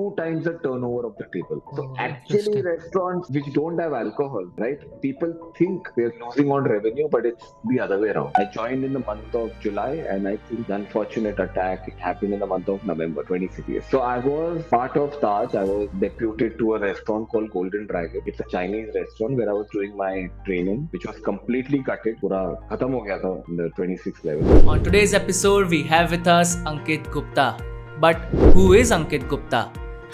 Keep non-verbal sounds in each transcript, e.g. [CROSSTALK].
two times the turnover of the table. So oh, actually, restaurants which don't have alcohol, right? People think they're losing on revenue, but it's the other way around. I joined in the month of July, and I think the unfortunate attack it happened in the month of November, 2016. So I was part of Taj. I was deputed to a restaurant called Golden Dragon. It's a Chinese restaurant where I was doing my training, which was completely gutted. Pura khatam ho gaya tha in the 26th level. On today's episode, we have with us Ankit Gupta. But who is Ankit Gupta?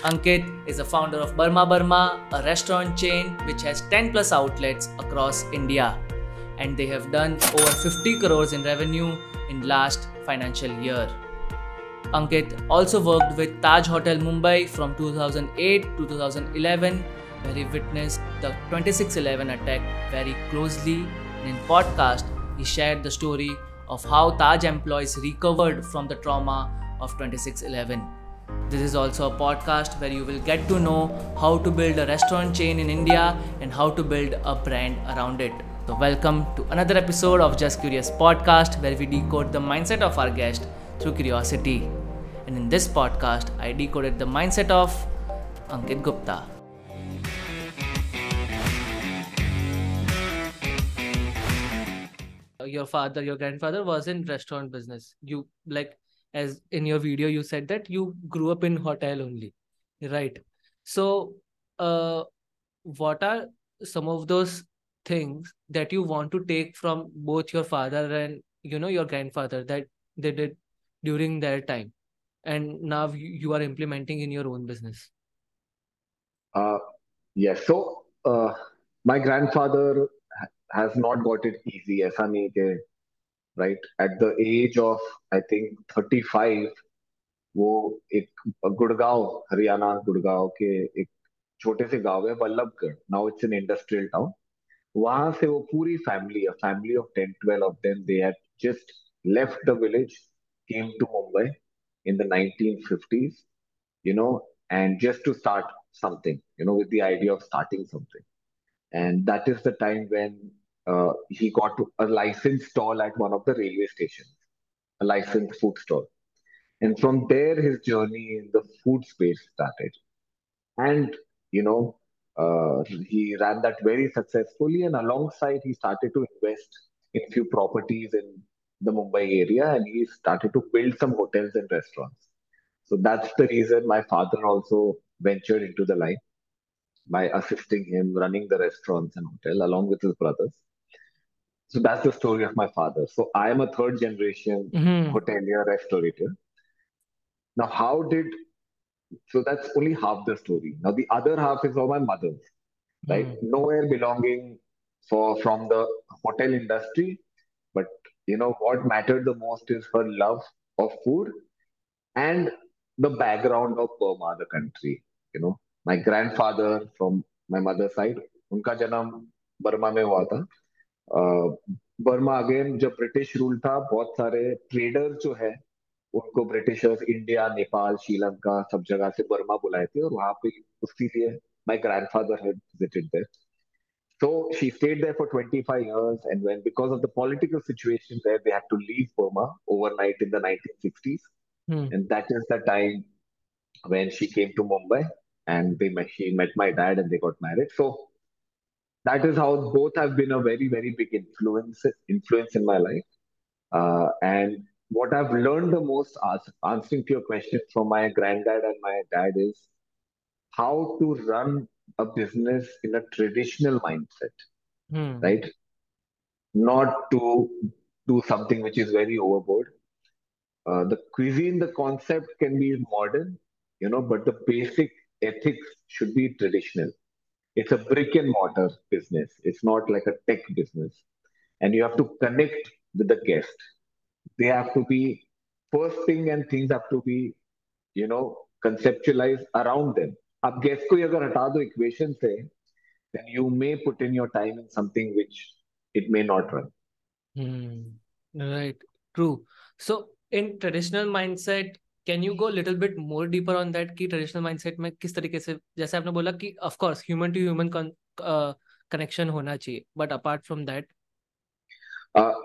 Ankit is the founder of Burma Burma, a restaurant chain which has 10 plus outlets across India. And they have done over 50 crores in revenue in last financial year. Ankit also worked with Taj Hotel Mumbai from 2008 to 2011 where he witnessed the 2611 attack very closely. And in podcast, he shared the story of how Taj employees recovered from the trauma of 2611. This is also a podcast where you will get to know how to build a restaurant chain in India and how to build a brand around it. So, welcome to another episode of Just Curious podcast where we decode the mindset of our guest through curiosity. And in this podcast, I decoded the mindset of Ankit Gupta. Your father, your grandfather was in restaurant business. You like as in your video you said that you grew up in hotel only right so uh what are some of those things that you want to take from both your father and you know your grandfather that they did during their time and now you are implementing in your own business uh yes so uh my grandfather has not got it easy aisa nahi right at the age of I think thirty five वो एक गुड़गांव हरियाणा गुड़गांव के एक छोटे से गांव है Vallabhgarh now it's an industrial town वहां से वो पूरी family a family of ten twelve of them they had just left the village came to Mumbai in the 1950s, you know, and just to start something, you know, with the idea of starting something. And that is the time when uh, he got a licensed stall at one of the railway stations, a licensed food stall. And from there, his journey in the food space started. And, you know, uh, he ran that very successfully. And alongside, he started to invest in few properties in the Mumbai area and he started to build some hotels and restaurants. So that's the reason my father also ventured into the line by assisting him running the restaurants and hotel along with his brothers so that's the story of my father. So I am a third generation mm-hmm. hotelier restaurateur. Now, how did so that's only half the story. Now the other half is of my mother's, right? Mm. Nowhere belonging for from the hotel industry, but you know what mattered the most is her love of food and the background of Burma, the country. You know, my grandfather from my mother's side, unka janam Burma mein hua tha. Burma again जब British rule था बहुत सारे trader जो है उनको Britishers India Nepal Sri Lanka सब जगह से बर्मा बुलाए थे और वहाँ पे उसके लिए my grandfather had visited there So she stayed there for 25 years, and when because of the political situation there, they had to leave Burma overnight in the 1960s, hmm. and that is the time when she came to Mumbai, and they she met my dad, and they got married. So that is how both have been a very very big influence influence in my life. Uh, and what i've learned the most as, answering to your question from my granddad and my dad is how to run a business in a traditional mindset hmm. right? Not to do something which is very overboard. Uh, the cuisine the concept can be modern you know but the basic ethics should be traditional it's a brick and mortar business. It's not like a tech business. And you have to connect with the guest. They have to be first thing and things have to be, you know, conceptualized around them. आप guest को अगर हटा दो equation से then you may put in your time in something which it may not run. Hmm. Right. True. So in traditional mindset, can you go little bit more deeper on that कि traditional mindset में किस तरीके से जैसे आपने बोला कि of course human to human connection होना चाहिए but apart from that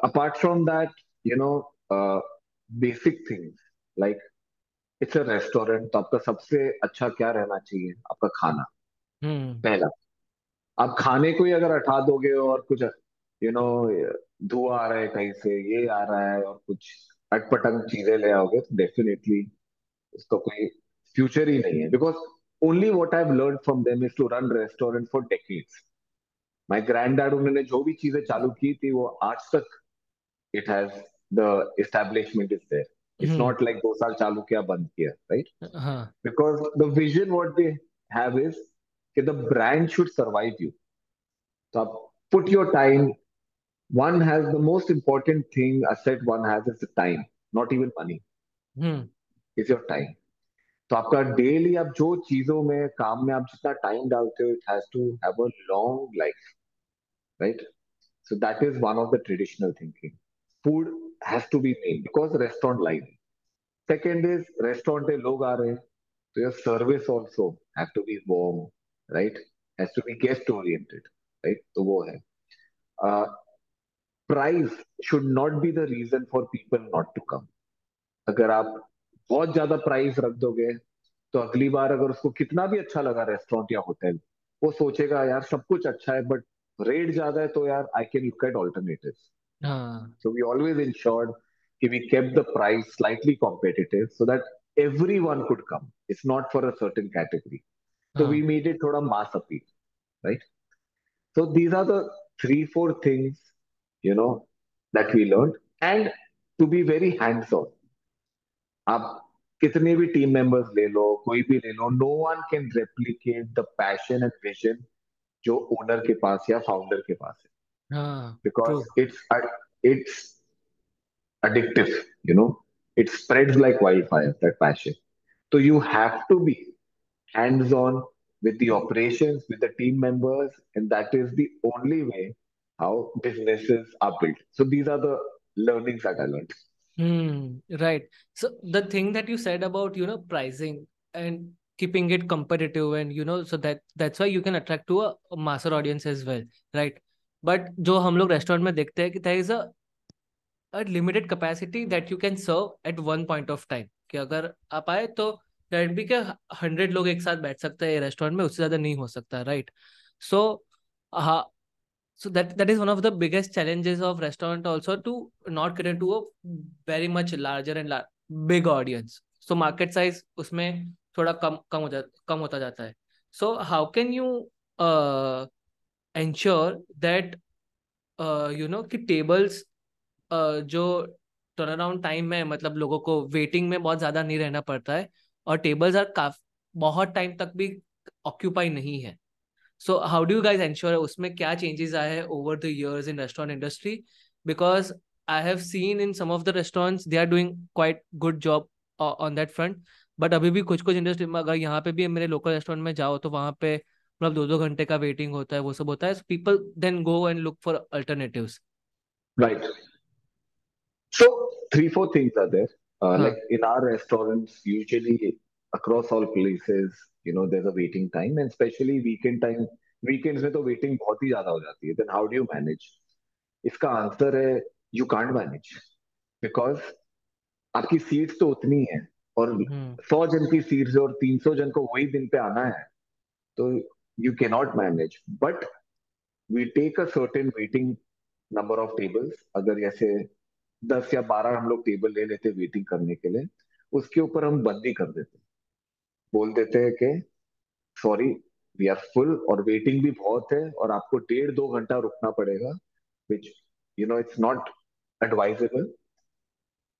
apart from that you know basic things like it's a restaurant तो आपका सबसे अच्छा क्या रहना चाहिए? आपका खाना। हम्म। पहला आप खाने को ही अगर हटा दोगे और कुछ यू नो धुआँ आ रहा है कहीं से ये आ रहा है और कुछ अटपटंग चीज़ें ले आओगे तो डेफिनेटली उसका कोई फ्यूचर ही नहीं है। Because only what I learn from them is to run restaurant for decades my grand dad उन्होंने जो भी चीज़ें चालू की थी वो आज तक it has the establishment is there it's not like दो साल चालू किया बंद किया right because the vision what they have is कि the brand should survive you तो आप put your time one has the most important thing asset one has is the time not even money hmm is your time तो आपका daily आप जो चीजों में काम में आप जितना टाइम डालते हो it has to have a long life right so that is one of the traditional thinking food has to be made because restaurant life second is restaurant पे लोग आ रहे हैं तो your service also have to be warm right has to be guest oriented right तो वो है price should not be the reason for people not to come अगर आप बहुत ज़्यादा प्राइस रख दोगे तो अगली बार अगर उसको कितना भी अच्छा लगा रेस्टोरेंट या होटल वो सोचेगा यार सब कुछ अच्छा है बट रेट ज़्यादा है तो यार I can look at alternatives हाँ सो वी ऑलवेज इंश्योर्ड कि we kept the price slightly competitive so that everyone could come. It's not for a certain category. So we हाँ made it thoda mass appeal, right? So these are the three, four things, you know, that we learned. And to be very hands-on. आप कितने भी team members ले लो कोई भी ले लो no one can replicate the passion and vision जो owner के पास या फाउंडर के पास है हाँ because true it's it's addictive you know it spreads like wildfire that passion so you have to be hands on with the operations with the team members and that is the only way how businesses are built so these are the learnings that i learned Hmm, right. So the thing that you said about, you know, pricing and keeping it competitive and, you know, so that that's why you can attract to a, a master audience as well, right? But जो हम लोग restaurant में देखते हैं कि there is a a limited capacity that you can serve at one point of time कि अगर आप आए तो कैन बी के हंड्रेड लोग एक साथ बैठ सकते हैं रेस्टोरेंट में उससे ज़्यादा नहीं हो सकता राइट सो हाँ so that that is one of the biggest challenges of restaurant also to not cater to a very much larger and lar- big audience so market size उसमें थोड़ा कम कम हो जा कम होता जाता है so how can you uh, ensure that uh, you know कि tables uh, जो turn around time है मतलब लोगों को वेटिंग में बहुत ज़्यादा नहीं रहना पड़ता है और टेबल्स आर काफ बहुत टाइम तक भी ऑक्यूपाई नहीं है so how do you guys ensure उसमें क्या चेंजेस आए हैं over the years in restaurant industry because I have seen in some of the restaurants they are doing quite good job on that front but अभी भी कुछ कुछ industry में अगर यहाँ पे भी मेरे लोकल रेस्टोरेंट में जाओ तो वहाँ पे मतलब दो दो घंटे का वेटिंग होता है वो सब होता है। People then go and look for alternatives so three four things are there. Uh, हाँ। like in our restaurants usually across all places you know there's a waiting time and especially weekend time weekends में तो waiting बहुत ही ज़्यादा हो जाती है. Then how do you manage? इसका answer है यू कांट मैनेज बिकॉज़ आपकी सीट्स तो उतनी है और हम्म। सौ जन की सीट्स और तीन सौ जन को वही दिन पे आना है तो you can not manage but we take a certain waiting number of tables अगर जैसे दस या बारह हम लोग टेबल ले लेते वेटिंग करने के लिए उसके ऊपर हम बंदी कर देते बोल देते हैं कि सॉरी वी आर फुल और वेटिंग भी बहुत है और आपको डेढ़ दो घंटा रुकना पड़ेगा which you know it's not advisable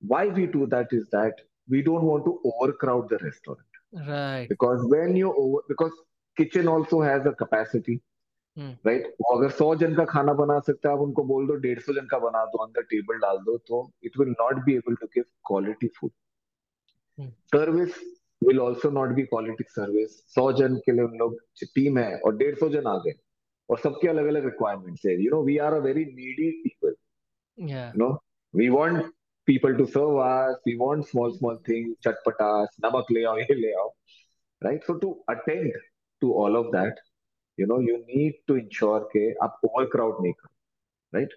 why we do that is that we don't want to overcrowd the restaurant right because when you over because kitchen also has a capacity hmm right वो अगर सौ जन का खाना बना सकता है आप उनको बोल दो डेढ़ सौ जन का बना दो अंदर टेबल डाल दो तो will not be able to give quality food hmm service will also not be quality service सौ जन के लिए उन लोग टीम है और डेढ़ सौ जन आ गए और सबके अलग अलग रिक्वायरमेंट्स है you know we are a very needy people या you know we want people to serve us we want small small things chatpatas namak le aao ye le aao right so to attend to all of that you know you need to ensure ke aap overcrowd nahi karo right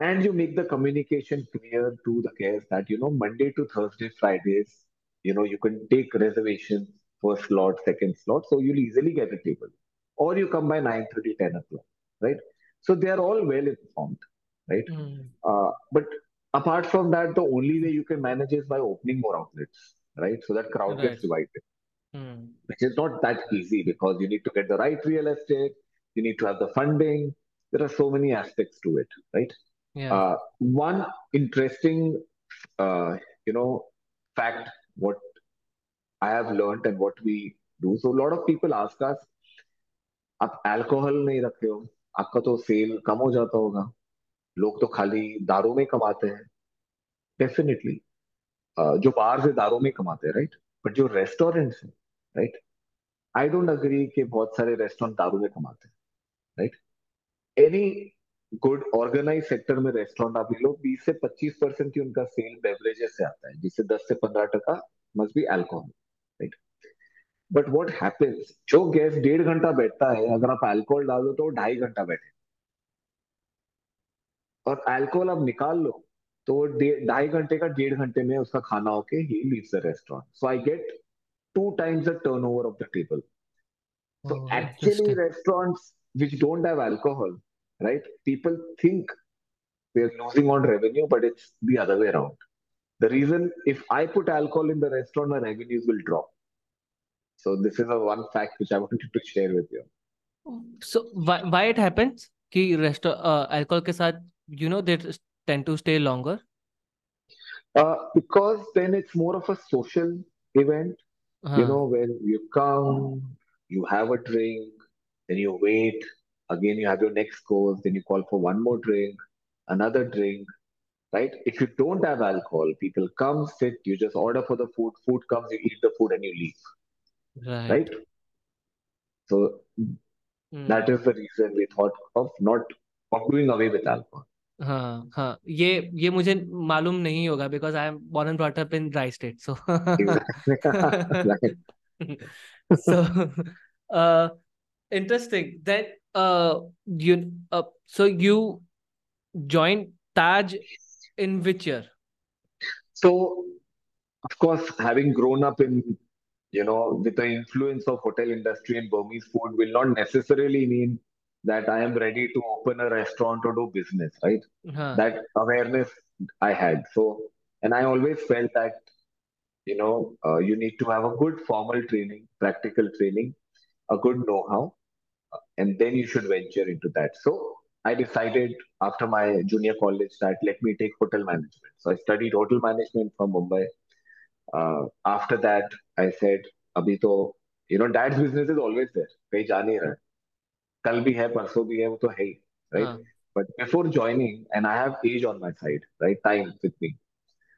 and you make the communication clear to the guests that you know monday to thursday fridays you know, you can take reservations, first slot, second slot, so you'll easily get a table. Or you come by 9:30, 10 o'clock, right? So they are all well informed, right? Mm. Uh, but apart from that, the only way you can manage is by opening more outlets, right? So that crowd Right. gets divided, Mm. which is not that easy because you need to get the right real estate, you need to have the funding. There are so many aspects to it, right? Yeah. Uh, one interesting, uh, you know, fact what I have learned and what we do. So a lot of people ask us, आप alcohol नहीं रखते हो? आपका तो cell कम हो जाता होगा। लोग तो खाली दारू में कमाते हैं. डेफिनेटली जो बार से दारू में कमाते हैं राइट बट जो रेस्टोरेंट्स हैं राइट आई डोंट अग्री कि बहुत सारे रेस्टोरेंट दारू में कमाते हैं right any good organise sector में रेस्टोरेंट आप लो बीस से पच्चीस परसेंट ही उनका सेल बेवरेजेस से आता है जिससे दस से पंद्रह टका must be alcohol right but what happens जो गेस्ट डेढ़ घंटा बैठता है अगर आप एल्कोहल डाल दो तो ढाई घंटा बैठे और एल्कोहल आप निकाल लो तो वो ढाई घंटे का डेढ़ घंटे में उसका खाना होके ही leaves the restaurant so I get times the turnover of the table. So Oh, actually, interesting. restaurants which don't have alcohol, right? People think we're losing on revenue, but it's the other way around. The reason if I put alcohol in the restaurant, my revenues will drop. So this is a one fact which I wanted to share with you. So why why it happens कि resto alcohol के साथ you know they tend to stay longer? Uh, because then it's more of a social event, you हाँ. know, when you come, you have a drink, then you wait, again you have your next course, then you call for one more drink, another drink, right? If you don't have alcohol, people come, sit, you just order for the food, food comes, you eat the food and you leave, Right. right? So Hmm. that is the reason we thought of not of doing away with alcohol. हाँ हाँ ये ये मुझे मालूम नहीं होगा because I am born and brought up in dry state so Exactly. Right. so uh you uh, so you joined Taj in which year So, of course, having grown up in, you know, with the influence of hotel industry and Burmese food will not necessarily mean that I am ready to open a restaurant or do business, right? हाँ That awareness I had. So, and I always felt that, you know, uh, you need to have a good formal training, practical training, a good know-how, and then you should venture into that. So I decided after my junior college that let me take hotel management. So I studied hotel management from Mumbai. Uh, after that, I said, अभी तो you know dad's business is always there. कहीं जा नहीं रहा है. कल भी है परसों भी है वो तो है ही right. हाँ But before joining, and I have age on my side, right? Time with me.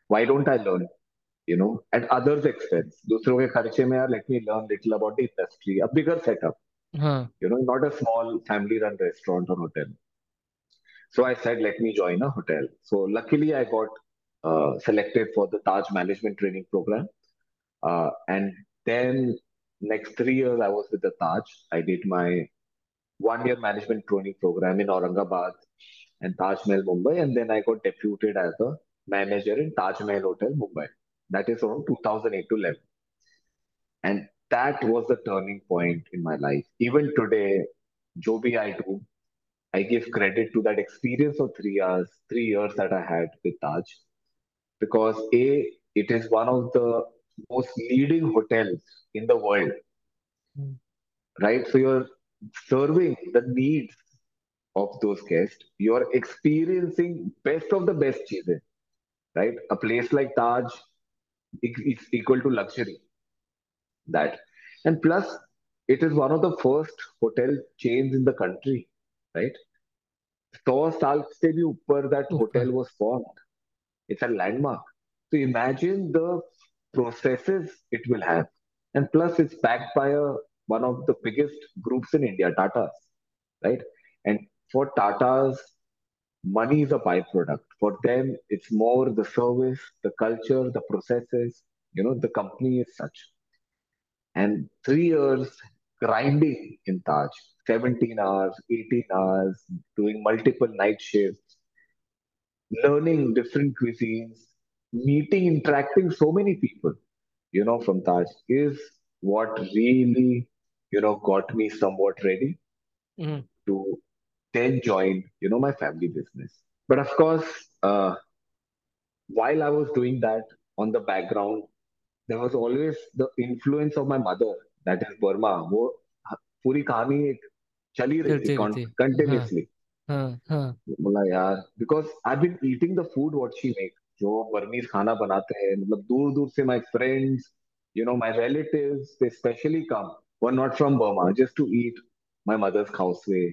Why don't I learn? You know, at others' expense. दूसरों के खर्चे में यार let me learn little about the industry, a bigger setup. हाँ You know, not a small family-run restaurant or hotel. So I said, let me join a hotel. So luckily, I got uh, selected for the Taj Management Training Program. Uh, and then next three years, I was with the Taj. I did my one-year management training program in Aurangabad and Taj Mahal, Mumbai. And then I got deputed as a manager in Taj Mahal Hotel, Mumbai. That is around 2008 to 11. And that was the turning point in my life. Even today, भी I do, I give credit to that experience of three years, three years that I had with Taj, because A, it is one of the most leading hotels in the world, Hmm. right? So you're serving the needs of those guests. You're experiencing best of the best cheeses, right? A place like Taj is equal to luxury That, and plus, it is one of the first hotel chains in the country, right? सौ साल से भी ऊपर that hotel ऊपर was formed. It's a landmark. So imagine the processes it will have. And plus it's backed by a one of the biggest groups in India, Tata's, right? And for Tata's, money is a byproduct. For them, it's more the service, the culture, the processes, you know, the company is such. And three years grinding in Taj, 17 hours, 18 hours, doing multiple night shifts, learning different cuisines, meeting, interacting so many people. you know, from Taj is what really, you know, got me somewhat ready Mm-hmm. to then join, you know, my family business. But of course, uh, while I was doing that on the background, there was always the influence of my mother, that is Burma. वो पूरी कहानी एक चल ही रही थी चलती रहती हाँ कंटिन्यूअसली हाँ हाँ बोला यार because I been eating the food what she make जो बर्मीज खाना बनाते हैं मतलब दूर दूर से my friends you know my relatives they specially come were not from Burma just to eat my mother's khow suey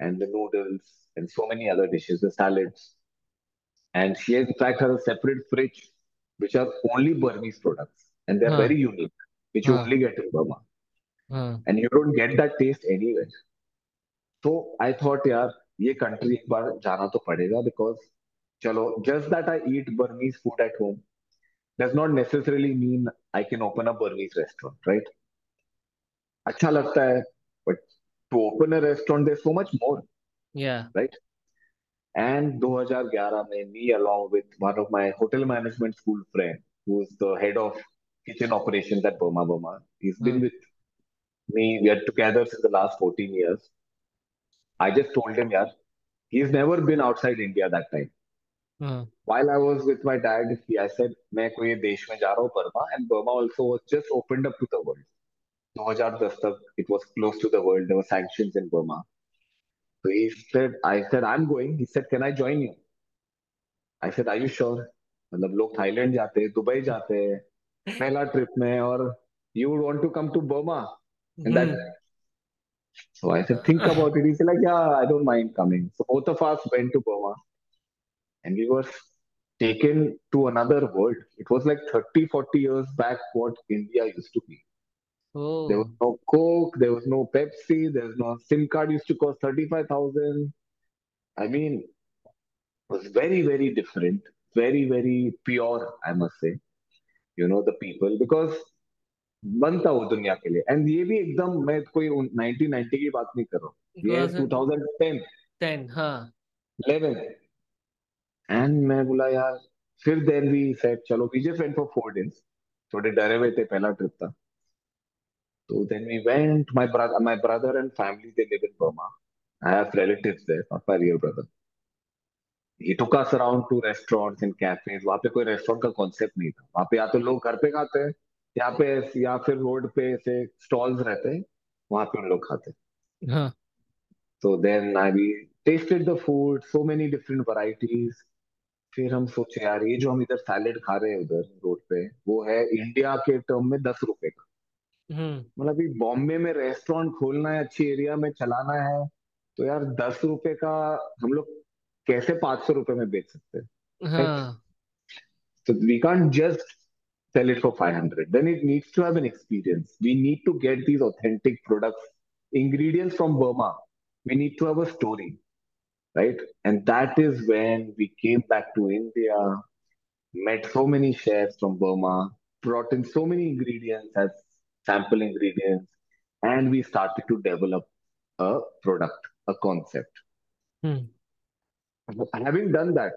and the noodles and so many other dishes, the salads. And she has in fact has a separate fridge which are only Burmese products and they're हाँ very unique, which you हाँ only get in Burma. हाँ And you don't get that taste anywhere. So I thought यार ये country एक बार जाना तो पड़ेगा because चलो just that I eat Burmese food at home does not necessarily mean I can open a Burmese restaurant, right? अच्छा लगता है but to open a restaurant there's so much more, yeah right? And 2011 में me along with one of my hotel management school friend who's the head of kitchen operations at Burma Burma. He's been हाँ with me. We are together since the last 14 years. I just told him, yeah, he's never been outside India that time. हाँ While I was with my dad, he, I said, मैं कोई देश में जा रहा हूँ Burma, and Burma also was just opened up to the world. 2010 तक it was close to the world. There were sanctions in Burma. So he said, I said, I'm going. He said, can I join you? I said, are you sure? मतलब लोग Thailand जाते हैं Dubai जाते हैं पहला trip में और you would want to come to Burma and that hmm so I said think about it he said like yeah I don't mind coming so both of us went to Burma and we were taken to another world it was like 30 40 years back what India used to be there was oh no Coke there was no Pepsi there was no SIM card used to cost 35,000 I mean it was very very different very very pure I must say you know the people because बनता वो दुनिया के लिए and ये भी एकदम मैं कोई 1990 की बात नहीं कर रहा हूँ ये 2010 10 हाँ 11 एंड मैं बोला यार फिर देन वी सेड चलो we just went for four days थोड़े डरे हुए थे पहला ट्रिप था तो then we went my brother my brother and family they live in Burma I have relatives there not my real brother he took us around to restaurants and cafes. वहाँ पे कोई रेस्टोरेंट का concept नहीं था। वहाँ पे या तो लोग घर पे खाते हैं या पे या फिर रोड पे ऐसे स्टॉल्स रहते हैं वहाँ पे उन लोग खाते हाँ। तो then I we tasted the food so many different varieties फिर हम सोचे यार ये जो हम इधर सैलेड खा रहे हैं उधर रोड पे वो है इंडिया के टर्म में दस रुपए का। हम्म। मतलब बॉम्बे में रेस्टोरेंट खोलना है अच्छी एरिया में चलाना है तो यार दस रुपए का हम लोग कैसे पाँच सौ रुपए में बेच सकते तो we can just sell it for five hundred then it needs to have an experience we need to get these authentic product ingredient from Burma we need to have a story right and that is when we came back to India met so many share from Burma brought in so many ingredients as sample ingredients, and we started to develop a product, a concept. Hmm Having done that,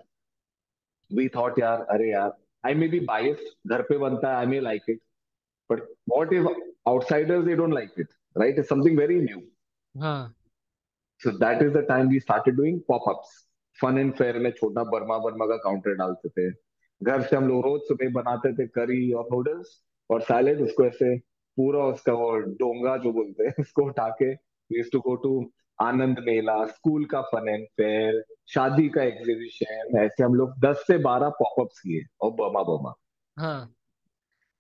we thought, yaar, अरे यार, I may be biased, घर पे बनता है, I may like it, but what if outsiders they don't like it, right? It's something very new. हाँ So that is the time we started doing pop-ups. Fun and fair में छोटा Burma Burma का counter डालते थे घर से हम लोग रोज सुबह बनाते थे करी और नूडल्स और सैलेड उसको ऐसे पूरा उसका वो डोंगा जो बोलते हैं उसको उठा के to go to Anand Mela school का फन एंड फेयर शादी का एग्जीबिशन ऐसे हम लोग दस से बारह पॉपअप किए और बमा बमा।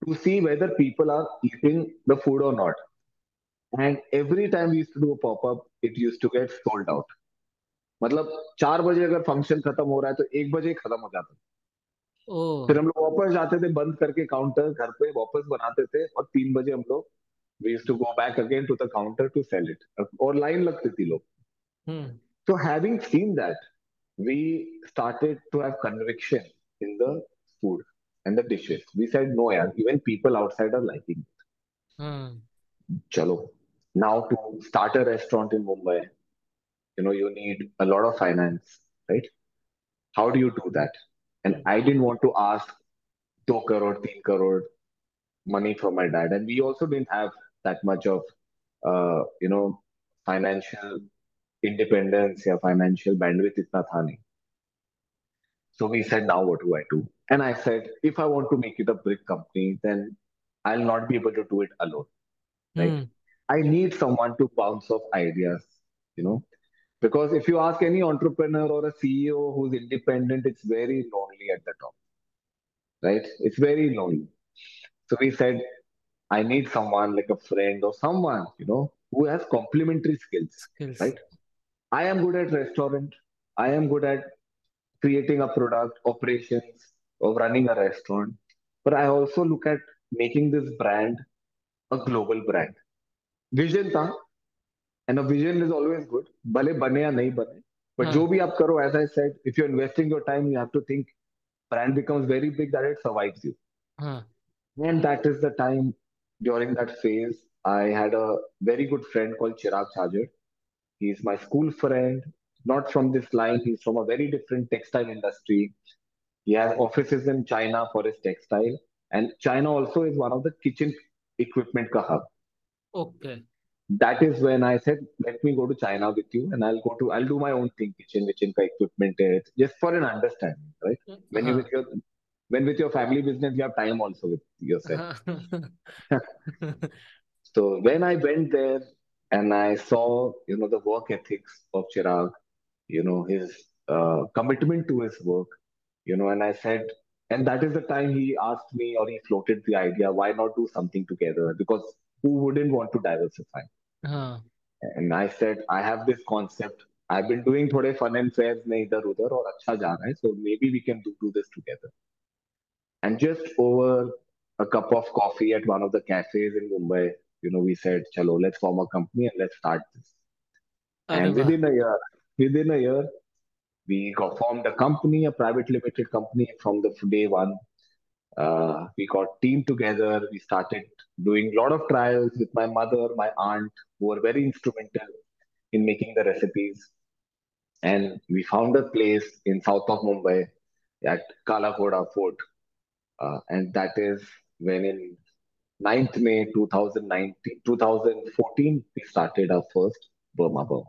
To see whether people are eating the food और not and every time use to do popup it use to get sold out मतलब चार बजे अगर फ़ंक्शन खत्म हो रहा है तो एक बजे खत्म हो जाता फिर हम लोग वापस जाते थे बंद करके काउंटर घर पे वापस बनाते थे और तीन बजे हम लोग we to go back again to the counter to sell it और लाइन लगती थी लोग। तो having seen that we started to have conviction in the food and the dishes we said no यार even people outside are liking चलो now to start a restaurant in Mumbai you know you need a lot of finance right how do you do that And I didn't want to ask 2 crore, 3 crore money from my dad. And we also didn't have that much of, uh, you know, financial independence or financial bandwidth. Itna tha nahi. So we said, now what do I do? And I said, if I want to make it a brick company, then I'll not be able to do it alone. Like, mm. I need someone to bounce off ideas, you know because if you ask any entrepreneur or a CEO who's independent, it's very lonely at the top, right? It's very lonely. So we said, I need someone like a friend or someone, you know, who has complementary skills, Skills. right? I am good at restaurant. I am good at creating a product, operations, of running a restaurant. But I also look at making this brand a global brand. Vision and a vision is always good. भले बने या नहीं बने but हाँ. जो भी आप करो as I said if you're investing your time you have to think brand becomes very big that it survives you. Hmm. And that is the time during that phase I had a very good friend called Chirag Chhajer he's my school friend not from this line. He's from a very different textile industry. He has offices in China for his textile. And China also is one of the kitchen equipment ka hub. Okay that is when I said, let me go to China with you and I'll go to, I'll do my own thing, kitchen, kitchen ka equipment just for an understanding, right? Uh-huh. When you with your, when with your family business, you have time also with yourself. Uh-huh. [LAUGHS] so when I went there and I saw, you know, the work ethics of Chirag, you know, his uh, commitment to his work, you know, and I said, and that is the time he asked me or he floated the idea, why not do something together? Because who wouldn't want to diversify? हाँ. And I said, I have this concept. I've been doing थोड़े fun and fairs में इधर उधर और अच्छा जा रहा है. So maybe we can do, do this together. And just over a cup of coffee at one of the cafes in Mumbai, you know, we said, chalo, let's form a company and let's start this. अरे And वाह. within a year, within a year, we got formed a company, a private limited company from the day one. Uh, we got team together. We started doing a lot of trials with my mother, my aunt, who were very instrumental in making the recipes. And we found a place in south of Mumbai at Kala Ghoda Fort. Uh, and that is when in 9th May 2019, 2014, we started our first Burma Burma.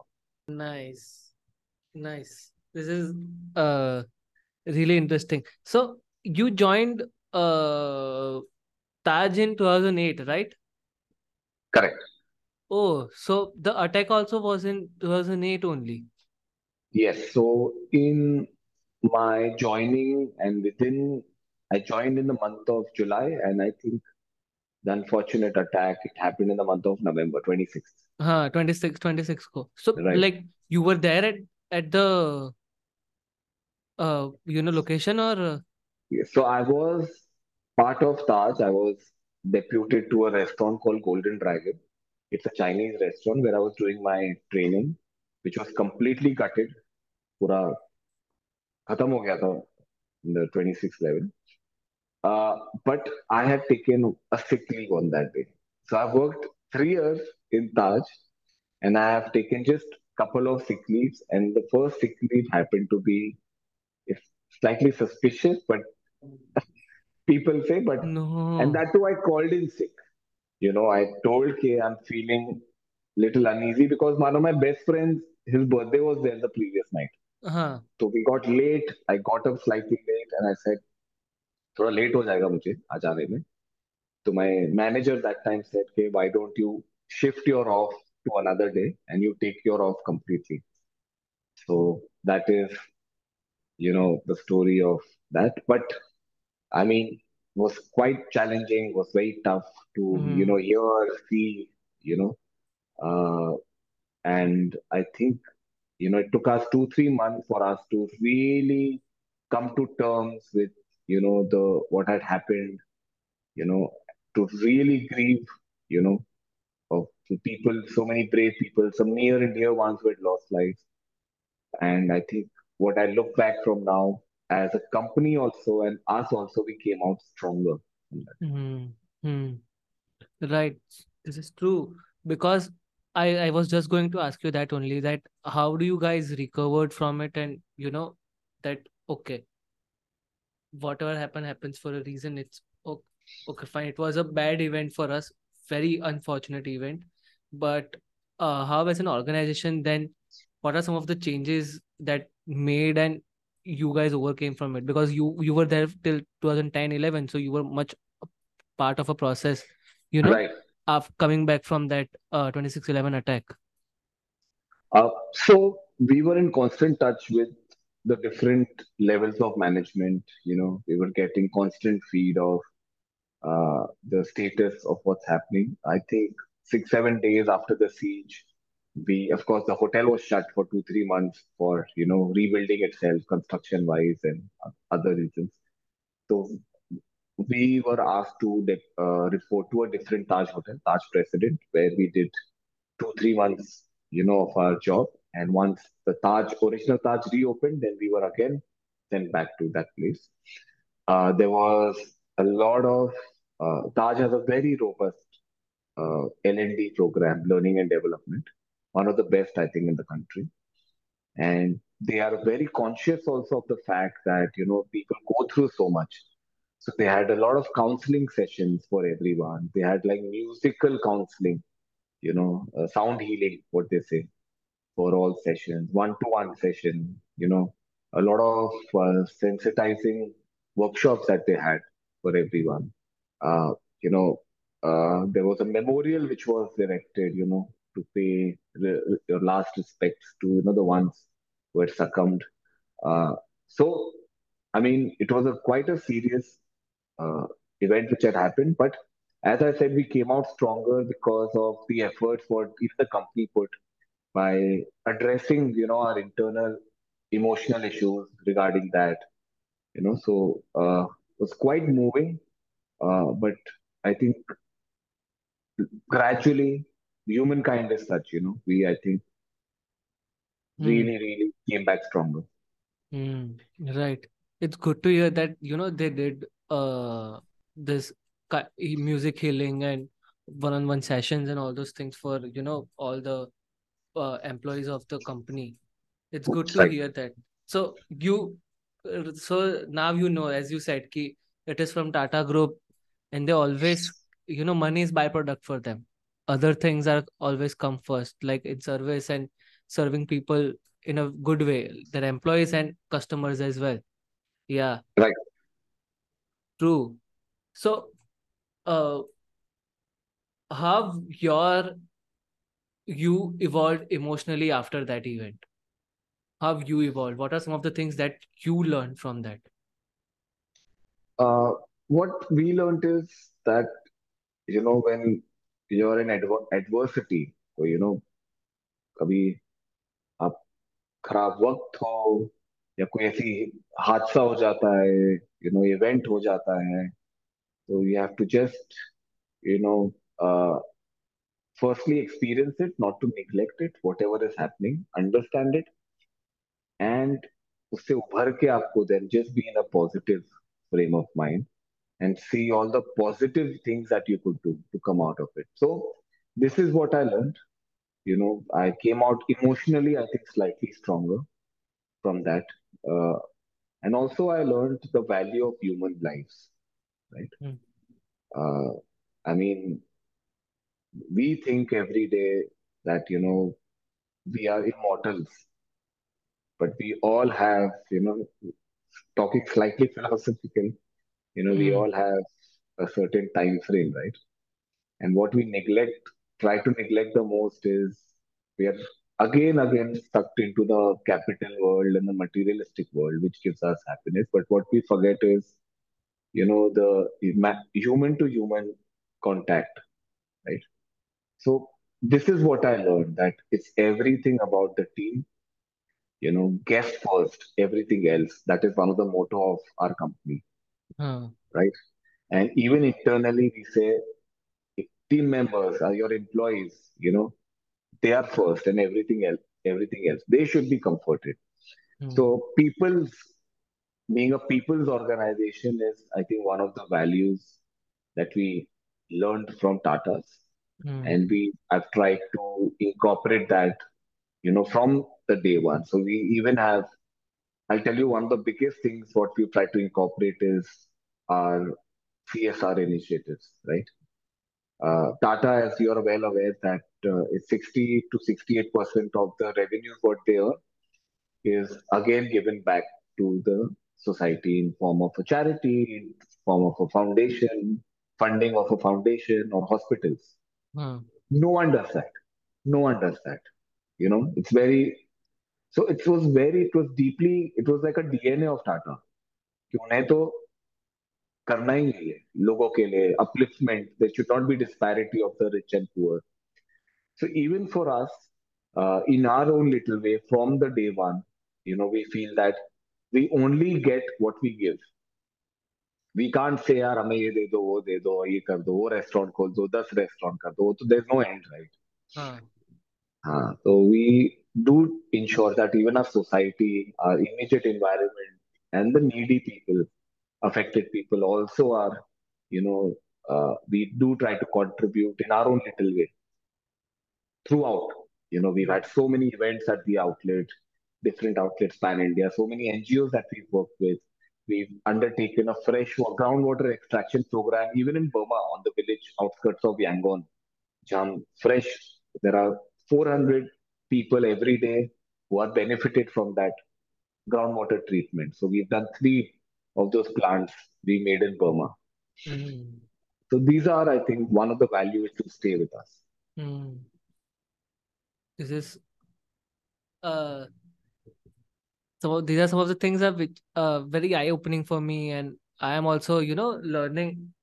Nice. Nice. This is uh really interesting. So you joined uh Taj in 2008, right? Correct. Oh, so the attack also was in 2008 only. Yes. So in my joining and within, I joined in the month of July, and I think the unfortunate attack it happened in the month of November 26th. हाँ 26 26 को so Right. like you were there at at the uh you know location or uh, Yes. So I was part of Taj. I was deputed to a restaurant called Golden Dragon. It's a Chinese restaurant where I was doing my training, which was completely gutted. पूरा खत्म हो गया था in the 26th level. Uh, but I had taken a sick leave on that day. So I've worked three years in Taj and I have taken just couple of sick leaves. And the first sick leave happened to be if slightly suspicious, but people say, but and no that too I called in sick. You know, I told K I'm feeling little uneasy because one of my best friends, his birthday was there the previous night. हाँ So we got late. I got up slightly late and I said, थोड़ा late हो जाएगा मुझे आज आने में. So my manager that time said, okay, why don't you shift your off to another day and you take your off completely. So that is, you know, the story of that. But I mean, was quite challenging, was very tough to, you know, hear, see, you know. Uh, and I think, you know, it took us two, three months for us to really come to terms with, you know, the what had happened, you know, to really grieve, you know, of the people, so many brave people, some near and dear ones who had lost lives. And I think what I look back from now as a company also and us also, we came out stronger. from that. Hmm. Hmm. Right. This is true because I I was just going to ask you that only that how do you guys recovered from it and you know that okay whatever happened happens for a reason it's okay Okay, fine. It was a bad event for us, very unfortunate event. But uh, how as an organization, then what are some of the changes that made and you guys overcame from it? Because you you were there till 2010, 11, so you were much part of a process, you know, Right. of coming back from that uh 2611 attack. Uh, so we were in constant touch with the different levels of management. You know, we were getting constant feed of uh, the status of what's happening. I think six, seven days after the siege, we, of course, the hotel was shut for two, three months for, you know, rebuilding itself construction wise and other reasons. So we were asked to uh, report to a different Taj hotel, Taj President, where we did two, three months, you know, of our job. And once the Taj, original Taj reopened, then we were again sent back to that place. Uh, there was a lot of, uh, Taj has a very robust uh, program, learning and development, one of the best, I think, in the country. And they are very conscious also of the fact that, you know, people go through so much. So they had a lot of counseling sessions for everyone. They had like musical counseling, you know, uh, sound healing, what they say for all sessions, one-to-one session, you know, a lot of uh, sensitizing workshops that they had for everyone. Uh, you know, uh, there was a memorial which was erected, you know, to pay re- your last respects to, you know, the ones who had succumbed. Uh, so, I mean, it was a quite a serious uh, event which had happened, but as I said, we came out stronger because of the efforts what even the company put by addressing, you know, our internal emotional issues regarding that, you know, so uh, it was quite moving. Uh, but I think gradually, humankind is such, you know, we, I think, Hmm. really, really came back stronger. Hmm. Right. It's good to hear that, you know, they did uh this music healing and one-on-one sessions and all those things for, you know, all the uh, employees of the company. It's good to Right, hear that. So you, uh, so now you know, as you said, ki it is from Tata Group, and they always, you know, money is byproduct for them. Other things are always come first, like in service and serving people in a good way, their employees and customers as well. Yeah, right. true. So, uh, how your you evolved emotionally after that event? How you evolved? What are some of the things that you learned from that? Uh, what we learned is that, you know, when कि जो in adversity कोई you know कभी आप खराब वक्त हो या कोई ऐसी हादसा हो जाता है यू नो इवेंट हो जाता है तो you have to just you know firstly experience it not to neglect it whatever is happening understand it and उससे उभर के आपको then just be in a positive frame of mind and see all the positive things that you could do to come out of it so this is what i learned you know i came out emotionally i think slightly stronger from that uh, And also, I learned the value of human lives, right? Hmm. Uh, I mean, we think every day that, you know, we are immortals, but we all have, you know, talking slightly [LAUGHS] philosophical, you know, we Hmm. all have a certain time frame, right? And what we neglect, try to neglect the most is we are again, again sucked into the capital world and the materialistic world, which gives us happiness. But what we forget is you know the human to human contact right so this is what i learned that it's everything about the team you know guest first everything else that is one of the motto of our company Huh. right and even internally we say if team members are your employees you know they are first and everything else everything else they should be comforted so Hmm. people's being a people's organization is i think one of the values that we learned from tatas Hmm. and we have tried to incorporate that you know from the day one so we even have i'll tell you one of the biggest things what we try to incorporate is our CSR initiatives, right? Uh, Tata, as you are well aware, that uh, 60 to 68 percent of the revenues what they earn is again given back to the society in form of a charity, in form of a foundation, funding of a foundation or hospitals. Hmm. No one does that. No one does that. You know, it's very. So it was very. It was deeply. It was like a DNA of Tata. कि उन्हें तो करना ही है। लोगों के लिए upliftment there should not be disparity of the rich and poor so even for us in our own little way from the day one you know we feel that we only get what we give we can't say यार हमें ये दे दो वो दे दो ये कर दो वो रेस्टोरेंट खोल दो दस रेस्टोरेंट कर दो तो देर नो एंड राइट हाँ। तो we do ensure that even our society our immediate environment and the needy people affected people also are you know uh, we do try to contribute in our own little way throughout you know we've had so many events at the outlet different outlets pan India, so many NGOs that we've worked with. We've undertaken a fresh groundwater extraction program, even in Burma, on the village outskirts of Yangon. Jam fresh. There are 400 people every day who are benefited from that groundwater treatment. So we've done three of those plants we made in Burma. Mm. So these are, I think, one of the values to stay with us. Mm. This is uh, so these are some of the things that which uh very eye opening for me and i am also you know learning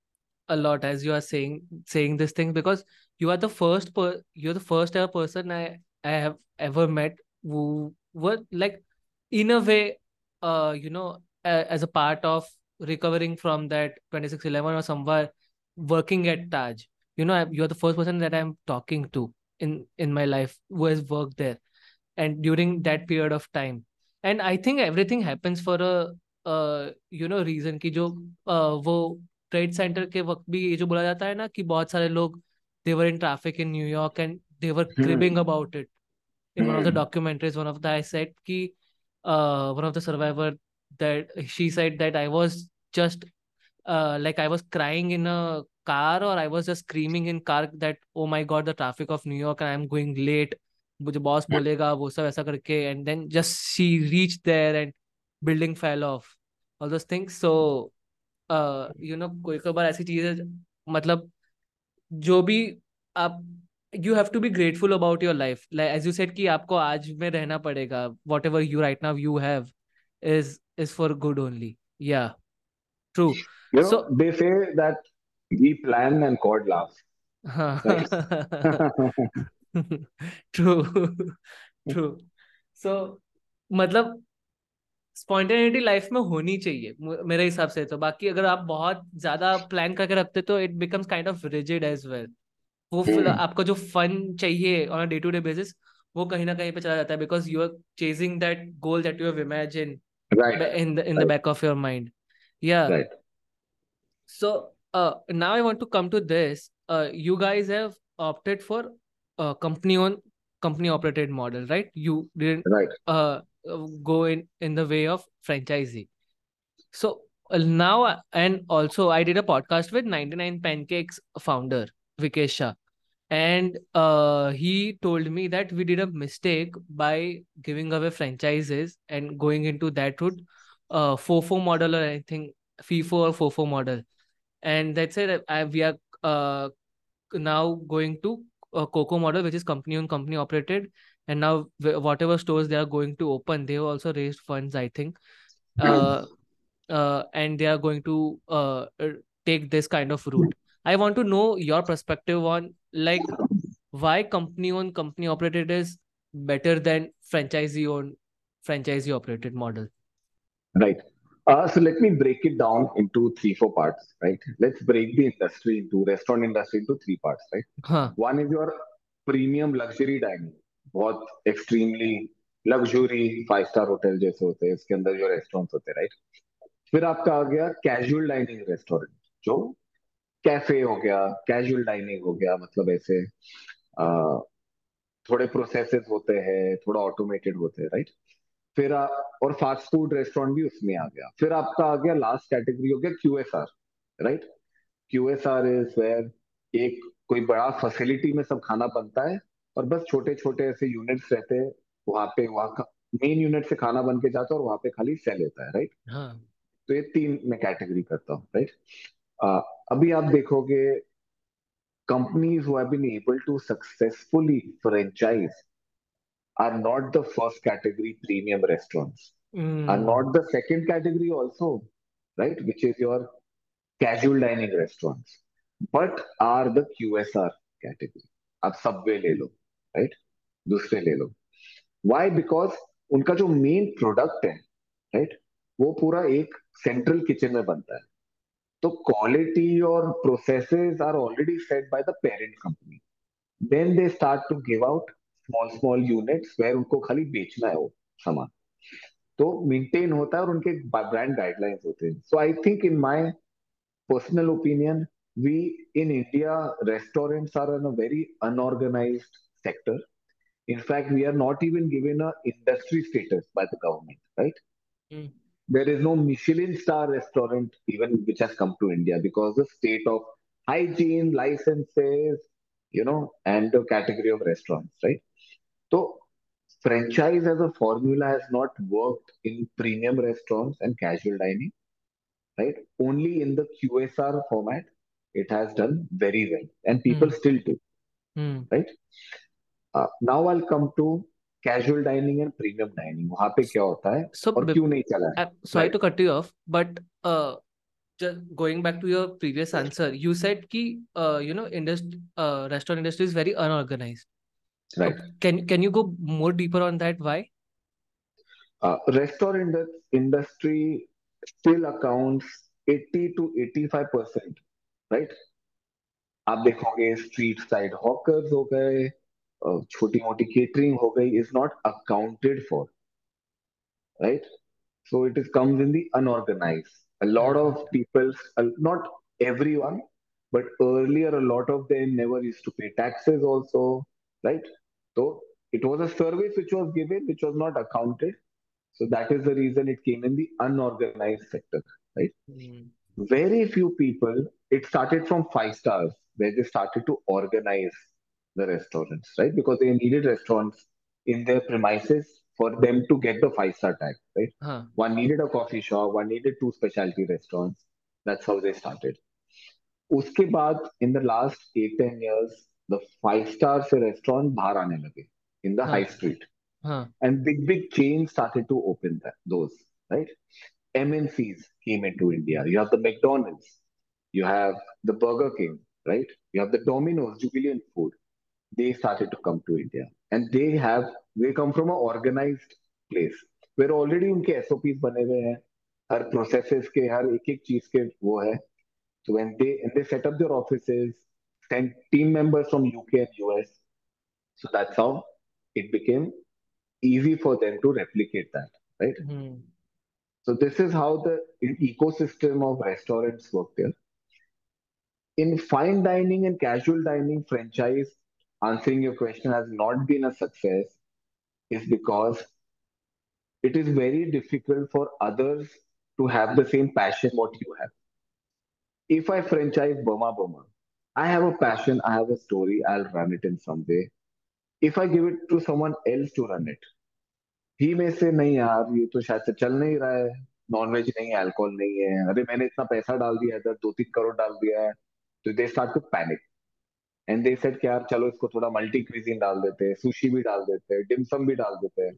a lot as you are saying saying this thing because you are the first per you're the first ever person i i have ever met who were like in a way uh you know as a part of recovering from that 2611 or somewhere working at taj you know you're the first person that i'm talking to in in my life who has worked there and during that period of time and I think everything happens for a you know reason की जो uh, वो trade centre के वक्त भी ये जो बोला जाता है ना कि बहुत सारे लोग they're in traffic in New York and they're cribbing about it in one of the documentaries one of the I said कि one of the survivor that she said that I was just uh, like I was crying in a car or I was just screaming in car that oh my god the traffic of New York and I'm going late मुझे boss बोलेगा वो सब ऐसा करके and then just she reach there and building fell off all those things so you know कोई कई बार ऐसी चीजें मतलब जो भी आप you have to be grateful about your life like as you said कि आपको आज में रहना पड़ेगा whatever you right now you have is is for good only या true so they say that we plan and God laughs. Right? True true so मतलब spontaneity life में होनी चाहिए मेरे हिसाब से तो। बाकी अगर आप बहुत ज़्यादा प्लान करके रखते तो it becomes kind of rigid as well वो hmm. आपको जो फन चाहिए on day to day basis वो कहीं ना कहीं पे चला जाता है because you are chasing that goal that you have imagine right. In the in right. the back of your mind. Yeah. Right. So uh now i want to come to this. Uh you guys have opted for a company on company operated model right? You didn't right. uh go in in the way of franchisee so uh, now and also i did a podcast with 99 pancakes founder vikesh shah and uh, he told me that we did a mistake by giving away franchises and going into that route uh, fofo model or anything fifo or fofo model. And that's it I, we are uh, now going to a Coco model, which is company owned, company operated, and now whatever stores they are going to open, they have also raised funds, I think, [CLEARS THROAT] uh, uh, and they are going to uh, uh, take this kind of route. I want to know your perspective on like why company owned, company operated is better than franchisee owned, franchisee operated model. Right. Uh, so let me break it down into three, four parts, right? Let's break the industry into restaurant industry into three parts, right? Huh. One is your premium luxury dining, बहुत extremely luxury five star hotel जैसे होते हैं इसके अंदर जो restaurants होते हैं, right? फिर आपका आ गया casual dining restaurant, जो कैफ़े हो गया कैजुअल डाइनिंग हो गया मतलब ऐसे आ, थोड़े प्रोसेसेस होते हैं थोड़ा ऑटोमेटेड होते हैं राइट फिर आ, और फास्ट फ़ूड रेस्टोरेंट भी उसमें आ गया। फिर आपका आ गया लास्ट कैटेगरी हो गया Q S R right QSR is where एक कोई बड़ा फैसिलिटी में सब खाना बनता है और बस छोटे छोटे ऐसे यूनिट्स रहते हैं वहाँ पे वहाँ का मेन यूनिट से खाना बन के जाता है और वहाँ पे खाली सेल होता है राइट हाँ। तो ये तीन मैं कैटेगरी करता हूँ राइट अभी आप देखोगे companies who have been able to successfully franchise are not the first category premium restaurants, mm. are Mm. not the second category also, right? Which is your casual dining restaurants, but are the QSR category. आप Subway ले लो, right? दूसरे ले लो. Why? Because उनका जो main product है, right? वो पूरा एक सेंट्रल किचन में बनता है. तो क्वालिटी और processes are already set by the parent company then they start to give out small small units where उनको खाली बेचना है वो सामान तो मेंटेन होता है और उनके ब्रांड गाइडलाइंस होते हैं so I think in my personal opinion India restaurants are in a very unorganized sector. In fact, we are not even given a industry status by the government, right? Mm. There is no Michelin star restaurant even which has come to India because the state of hygiene, licenses, you know, and the category of restaurants, right? So franchise as a formula has not worked in premium restaurants and casual dining, right? Only in the QSR format it has done very well, and people Hmm. still do, Hmm. right? Uh, now I'll come to casual dining and premium dining. वहाँ पे क्या होता है So, और क्यों नहीं चला है cut you off, but uh, just going back to your previous answer, you said कि uh, you know, industry, uh, restaurant industry is very unorganized. So right can can you go more deeper on that? Why? uh, restaurant indus- industry still accounts 80 to 85 percent right आप देखोगे street side hawkers हो गए छोटी मोटी catering हो गई is not accounted for right so it is comes in the unorganized a lot of people uh, not everyone but earlier a lot of them never used to pay taxes also right so it was a service which was given which was not accounted so that is the reason it came in the unorganized sector right Hmm. very few people it started from five stars where they started to organize the restaurants right because they needed restaurants in their premises for them to get the five star tag right Huh. one needed a coffee shop one needed two specialty restaurants that's how they started उसके बाद in the last eight ten years the five star से restaurant बाहर आने लगे in the हाँ. high street Huh. and big big chains started to open that, those right MNCs came into India you have the McDonald's you have the Burger King right you have the Domino's Jubilant Food they started to come to India and they have they come from an organized place where already उनके SOPs बने हुए हैं हर processes के हर एक एक चीज के वो है so when they and they set up their offices send team members from UK and US so that's how it became easy for them to replicate that right Hmm. so this is how the ecosystem of restaurants work there in fine dining and casual dining franchise answering your question has not been a success is because it is very difficult for others to have the same passion what you have if i franchise burma burma i have a passion i have a story i'll run it in some way if i give it to someone else to run it ही में से नहीं यार ये तो शायद से चल नहीं रहा है नॉन वेज नहीं है अल्कोहल नहीं है अरे मैंने इतना पैसा डाल दिया है इधर दो तीन करोड़ डाल दिया है तो दे start to panic And they said कि यार चलो इसको थोड़ा मल्टी क्विजीन डाल देते हैं सुशी भी डाल देते हैं डिमसम भी डाल देते हैं।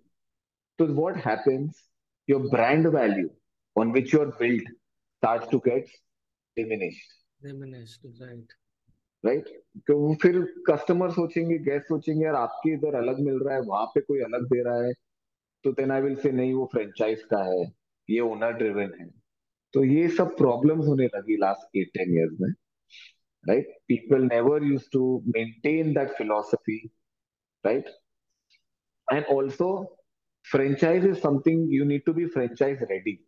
तो what happens your brand value on which you are build starts to get diminished Diminished, right. Right तो वो फिर कस्टमर सोचेंगे गेस्ट सोचेंगे यार आपके इधर अलग मिल रहा है वहाँ पे कोई अलग दे रहा है तो देन आई विल से नहीं वो फ्रेंचाइज का है ये ओनर ड्रिवन है। तो ये सब प्रॉब्लम्स होने लगी लास्ट एट टेन इयर्स में। right? People never used to maintain that philosophy, right? And also, franchise is something you need to be franchise ready.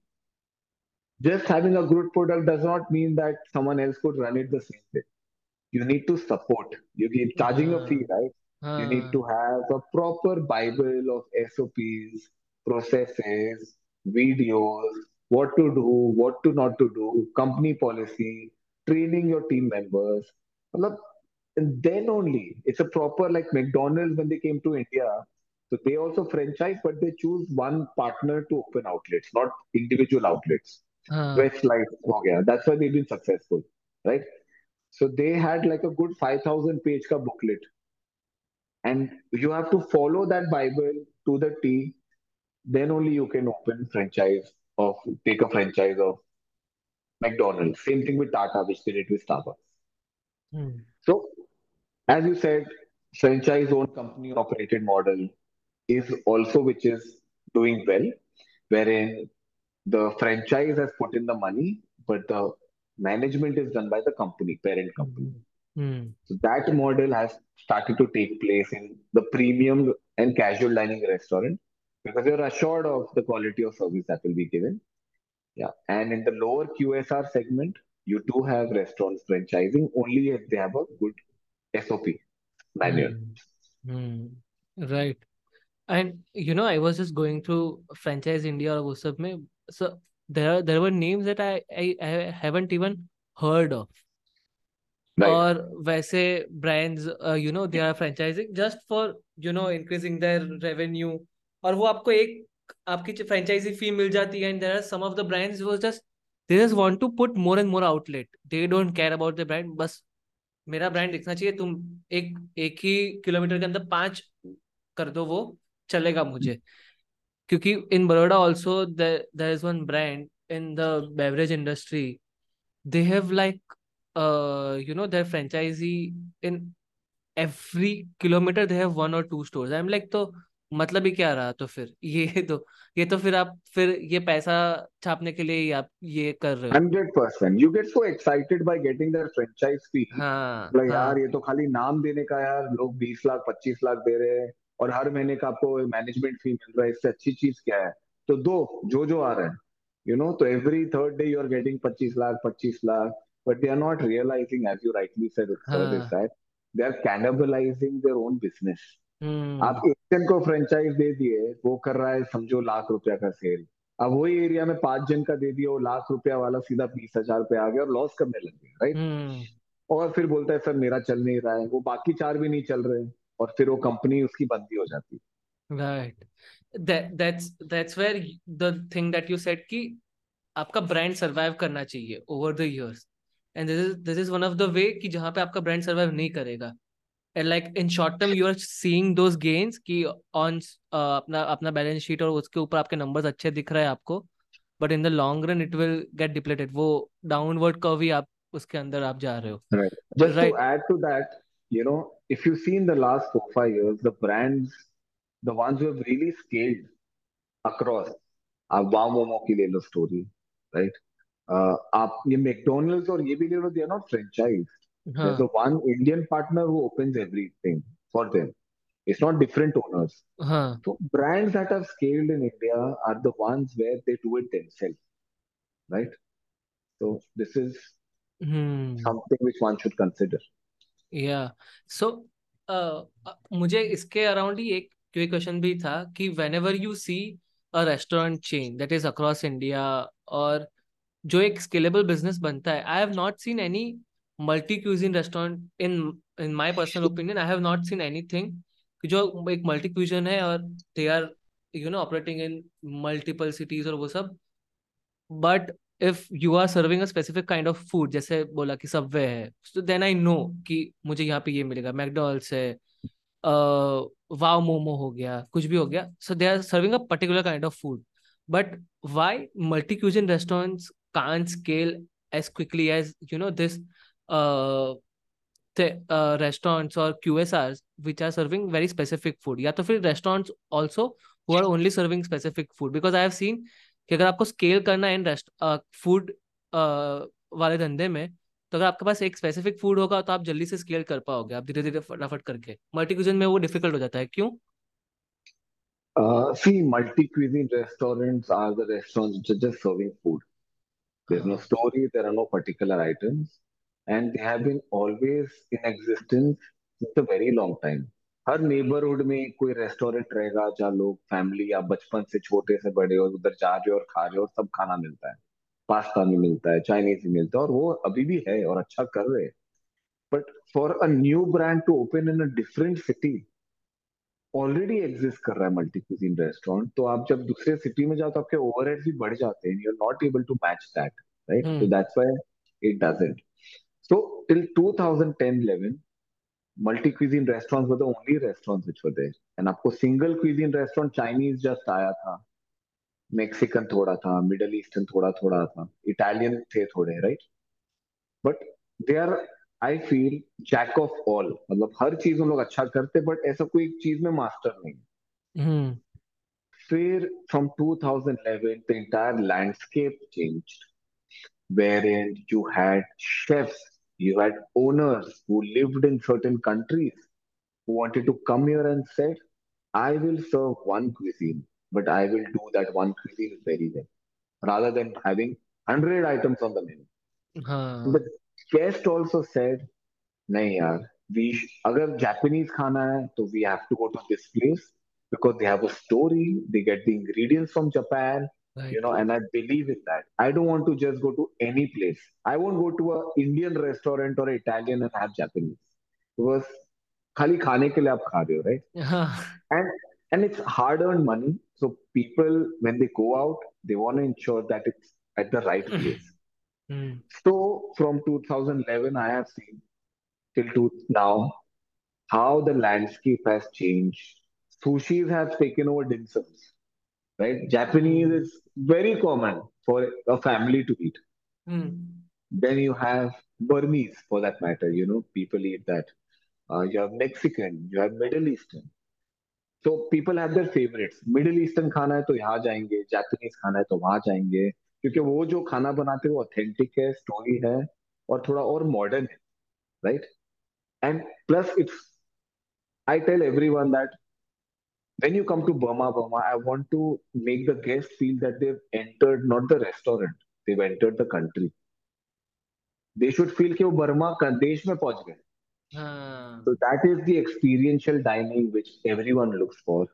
Just having a good product does not mean that someone else could run it the same way. You need to support. You keep charging a fee, right? Uh, you need to have a proper Bible of SOPs, processes, videos, what to do, what to not to do, company policy, training your team members. And then only it's a proper like McDonald's when they came to India. So they also franchise, but they choose one partner to open outlets, not individual outlets. Uh. Westlife, yeah, that's why they've been successful, right? So they had like a good 5,000 page ka booklet. And you have to follow that Bible to the T. Then only you can open franchise or take a franchise of McDonald's. Same thing with Tata, which they did with Starbucks. Hmm. So, as you said, franchise-owned company operated model is also which is doing well, wherein the franchise has put in the money, but the management is done by the company, parent company. Mm. So that model has started to take place in the premium and casual dining restaurant because you're assured of the quality of service that will be given. Yeah. And in the lower QSR segment, you do have restaurants franchising only if they have a good SOP manual. Hmm hmm right and you know I was just going through franchise India और वो सब में so there there were names that I I, I haven't even heard of Right. और वैसे brands uh, you know they are franchising just for you know increasing their revenue और वो आपको एक आपकी फ्रेंचाइजी फ़ी मिल जाती है and there are some of the brands वो just they just want to put more and more outlet they don't care about the brand बस मेरा ब्रांड दिखना चाहिए, तुम एक एक ही किलोमीटर के अंदर पाँच कर दो, वो चलेगा मुझे। क्योंकि in Baroda also there is one brand in the beverage industry they have like you know there franchisee in every kilometer they have one or two stores. I'm like तो मतलब ही क्या रहा तो फिर? [LAUGHS] ये तो ये तो फिर आप फिर ये पैसा छापने के लिए ही आप ये कर रहे हो। 100%. You get so excited by getting that franchise fee. हाँ मतलब यार हाँ ये तो खाली नाम देने का यार लोग 20 लाख 25 लाख दे रहे हैं और हर महीने का आपको मैनेजमेंट फ़ी मिल रहा है इससे अच्छी चीज़ क्या है? तो दो जो जो आ रहा है। यू नो तो every third day you are getting 25 lakh 25 lakh but they are not realizing as you rightly said हाँ। That they are cannibalizing their own business आप हम्म। एक जन को फ्रेंचाइज दे दिए वो कर रहा है समझो लाख रुपया का सेल अब वही एरिया में पाँच जन का दे दिया वो लाख रुपया वाला सीधा बीस हज़ार पे आ गया और लॉस करने लग गया राइट हम्म। और फिर बोलता है सर मेरा चल नहीं रहा है। वो बाकी चार भी नहीं चल रहे और फिर वो कंपनी उसकी बंदी हो जाती. That that's that's where y- the thing that you said कि आपका ब्रांड सरवाइव करना चाहिए over the years and this is this is one of the way कि जहाँ पे आपका ब्रांड सरवाइव नहीं करेगा। And like in short term you are seeing those gains कि ऑन अपना अपना बैलेंस शीट और उसके ऊपर आपके नंबर्स अच्छे दिख रहे हैं आपको but in the long run it will get depleted वो डाउनवर्ड कर्व ही आप उसके अंदर आप जा रहे हो। Right. Just to right add to that, you know, if you see in the last four, five years, the brands, the ones who have really scaled across, आप वाव मोमो की ले लो स्टोरी राइट आप ये मैकडोनल्ड्स और ये भी ले लो they are not franchise there's हाँ a one Indian partner who opens everything for them. It's not different owners. हाँ So brands that have scaled in India are the ones where they do it themselves, right? So this is hmm something which one should consider. या सो मुझे इसके around ही एक quick question भी था कि whenever you see a restaurant chain that is across India और जो एक स्केलेबल बिजनेस बनता है I have not seen any multi cuisine restaurant in in my personal opinion I have not seen anything जो एक multi cuisine है और they are you know operating in multiple cities और वो सब. But if you are serving a specific kind of food जैसे बोला कि सबवे है तो देन आई नो कि मुझे यहाँ पे ये मिलेगा. मैकडॉनल्ड्स है वाव मोमो हो गया, कुछ भी हो गया. So they are serving a particular kind of food but why multi cuisine restaurants can't scale as quickly as, you know, this uh, uh, restaurants or QSRs which are serving very specific food या तो फिर restaurants also who are only serving specific food because I have seen कि अगर आपको scale करना है in rest food वाले धंधे में तो अगर आपके पास एक स्पेसिफिक फ़ूड होगा तो आप जल्दी से स्केल कर पाओगे आप धीरे धीरे फटाफट करके मल्टी क्यूजन में वो डिफ़िकल्ट हो जाता है क्यों Uh, see, multi-cuisine restaurants are the restaurants which are just serving food. There's no हाँ story, there are no particular items, and they have been always in existence since a very long time. हर neighbourhood में कोई restaurant रहेगा जहाँ लोग family या बचपन से छोटे से बड़े और उधर जा रहे हो और खा रहे हो और सब खाना मिलता है। पास्ता भी मिलता है चाइनीज़ भी मिलता है और वो अभी भी है और अच्छा कर रहे हैं। But for a new brand to open in a different city already exist कर रहा है मल्टी क्यूजिन रेस्टोरेंट तो आप जब दूसरे सिटी में जाओ तो आपके ओवरहेड भी बढ़ जाते हैं you are not able to match that right तो that's why it doesn't so till 2010-11 multi cuisine restaurants were the only restaurants which were there and आपको single cuisine restaurant Chinese just आया था Mexican थोड़ा था middle eastern थोड़ा थोड़ा था Italian थे थोड़े right but they are I feel jack of all मतलब हर चीज़ हम लोग अच्छा करते बट ऐसा कोई चीज़ में मास्टर नहीं हम्म फिर from 2011 the entire landscape changed wherein you had chefs you had owners who lived in certain countries who wanted to come here and said i will serve one cuisine but i will do that one cuisine very well rather than having 100 items on the menu हाँ the guest also said नहीं यार we अगर Japanese खाना है तो we have to go to this place because they have a story they get the ingredients from Japan Right. You know, and I believe in that. I don't want to just go to any place. I won't go to a Indian restaurant or Italian and have Japanese. Because khali khane ke liye kha rahe right? And and it's hard-earned money. So people, when they go out, they want to ensure that it's at the right hmm. place. Hmm. So from 2011, I have seen till to now how the landscape has changed. Sushis have taken over dim sums right? Japanese hmm is very common for a family to eat. Hmm Then you have Burmese, for that matter. You know, people eat that. Uh, you have Mexican, you have Middle Eastern. So people have their favorites. Middle Eastern खाना है तो यहाँ जाएंगे, Japanese खाना है तो वहां जाएंगे, क्योंकि वो जो खाना बनाते हैं वो ऑथेंटिक है, स्टोरी है और थोड़ा और मॉडर्न है, right? And plus, it's I tell everyone that when you come to Burma, Burma, I want to make the guests feel that they've entered not the restaurant, they've entered the country. They should feel कि वो Burma का देश में पहुंच गए. हाँ So that is the experiential dining which everyone looks for,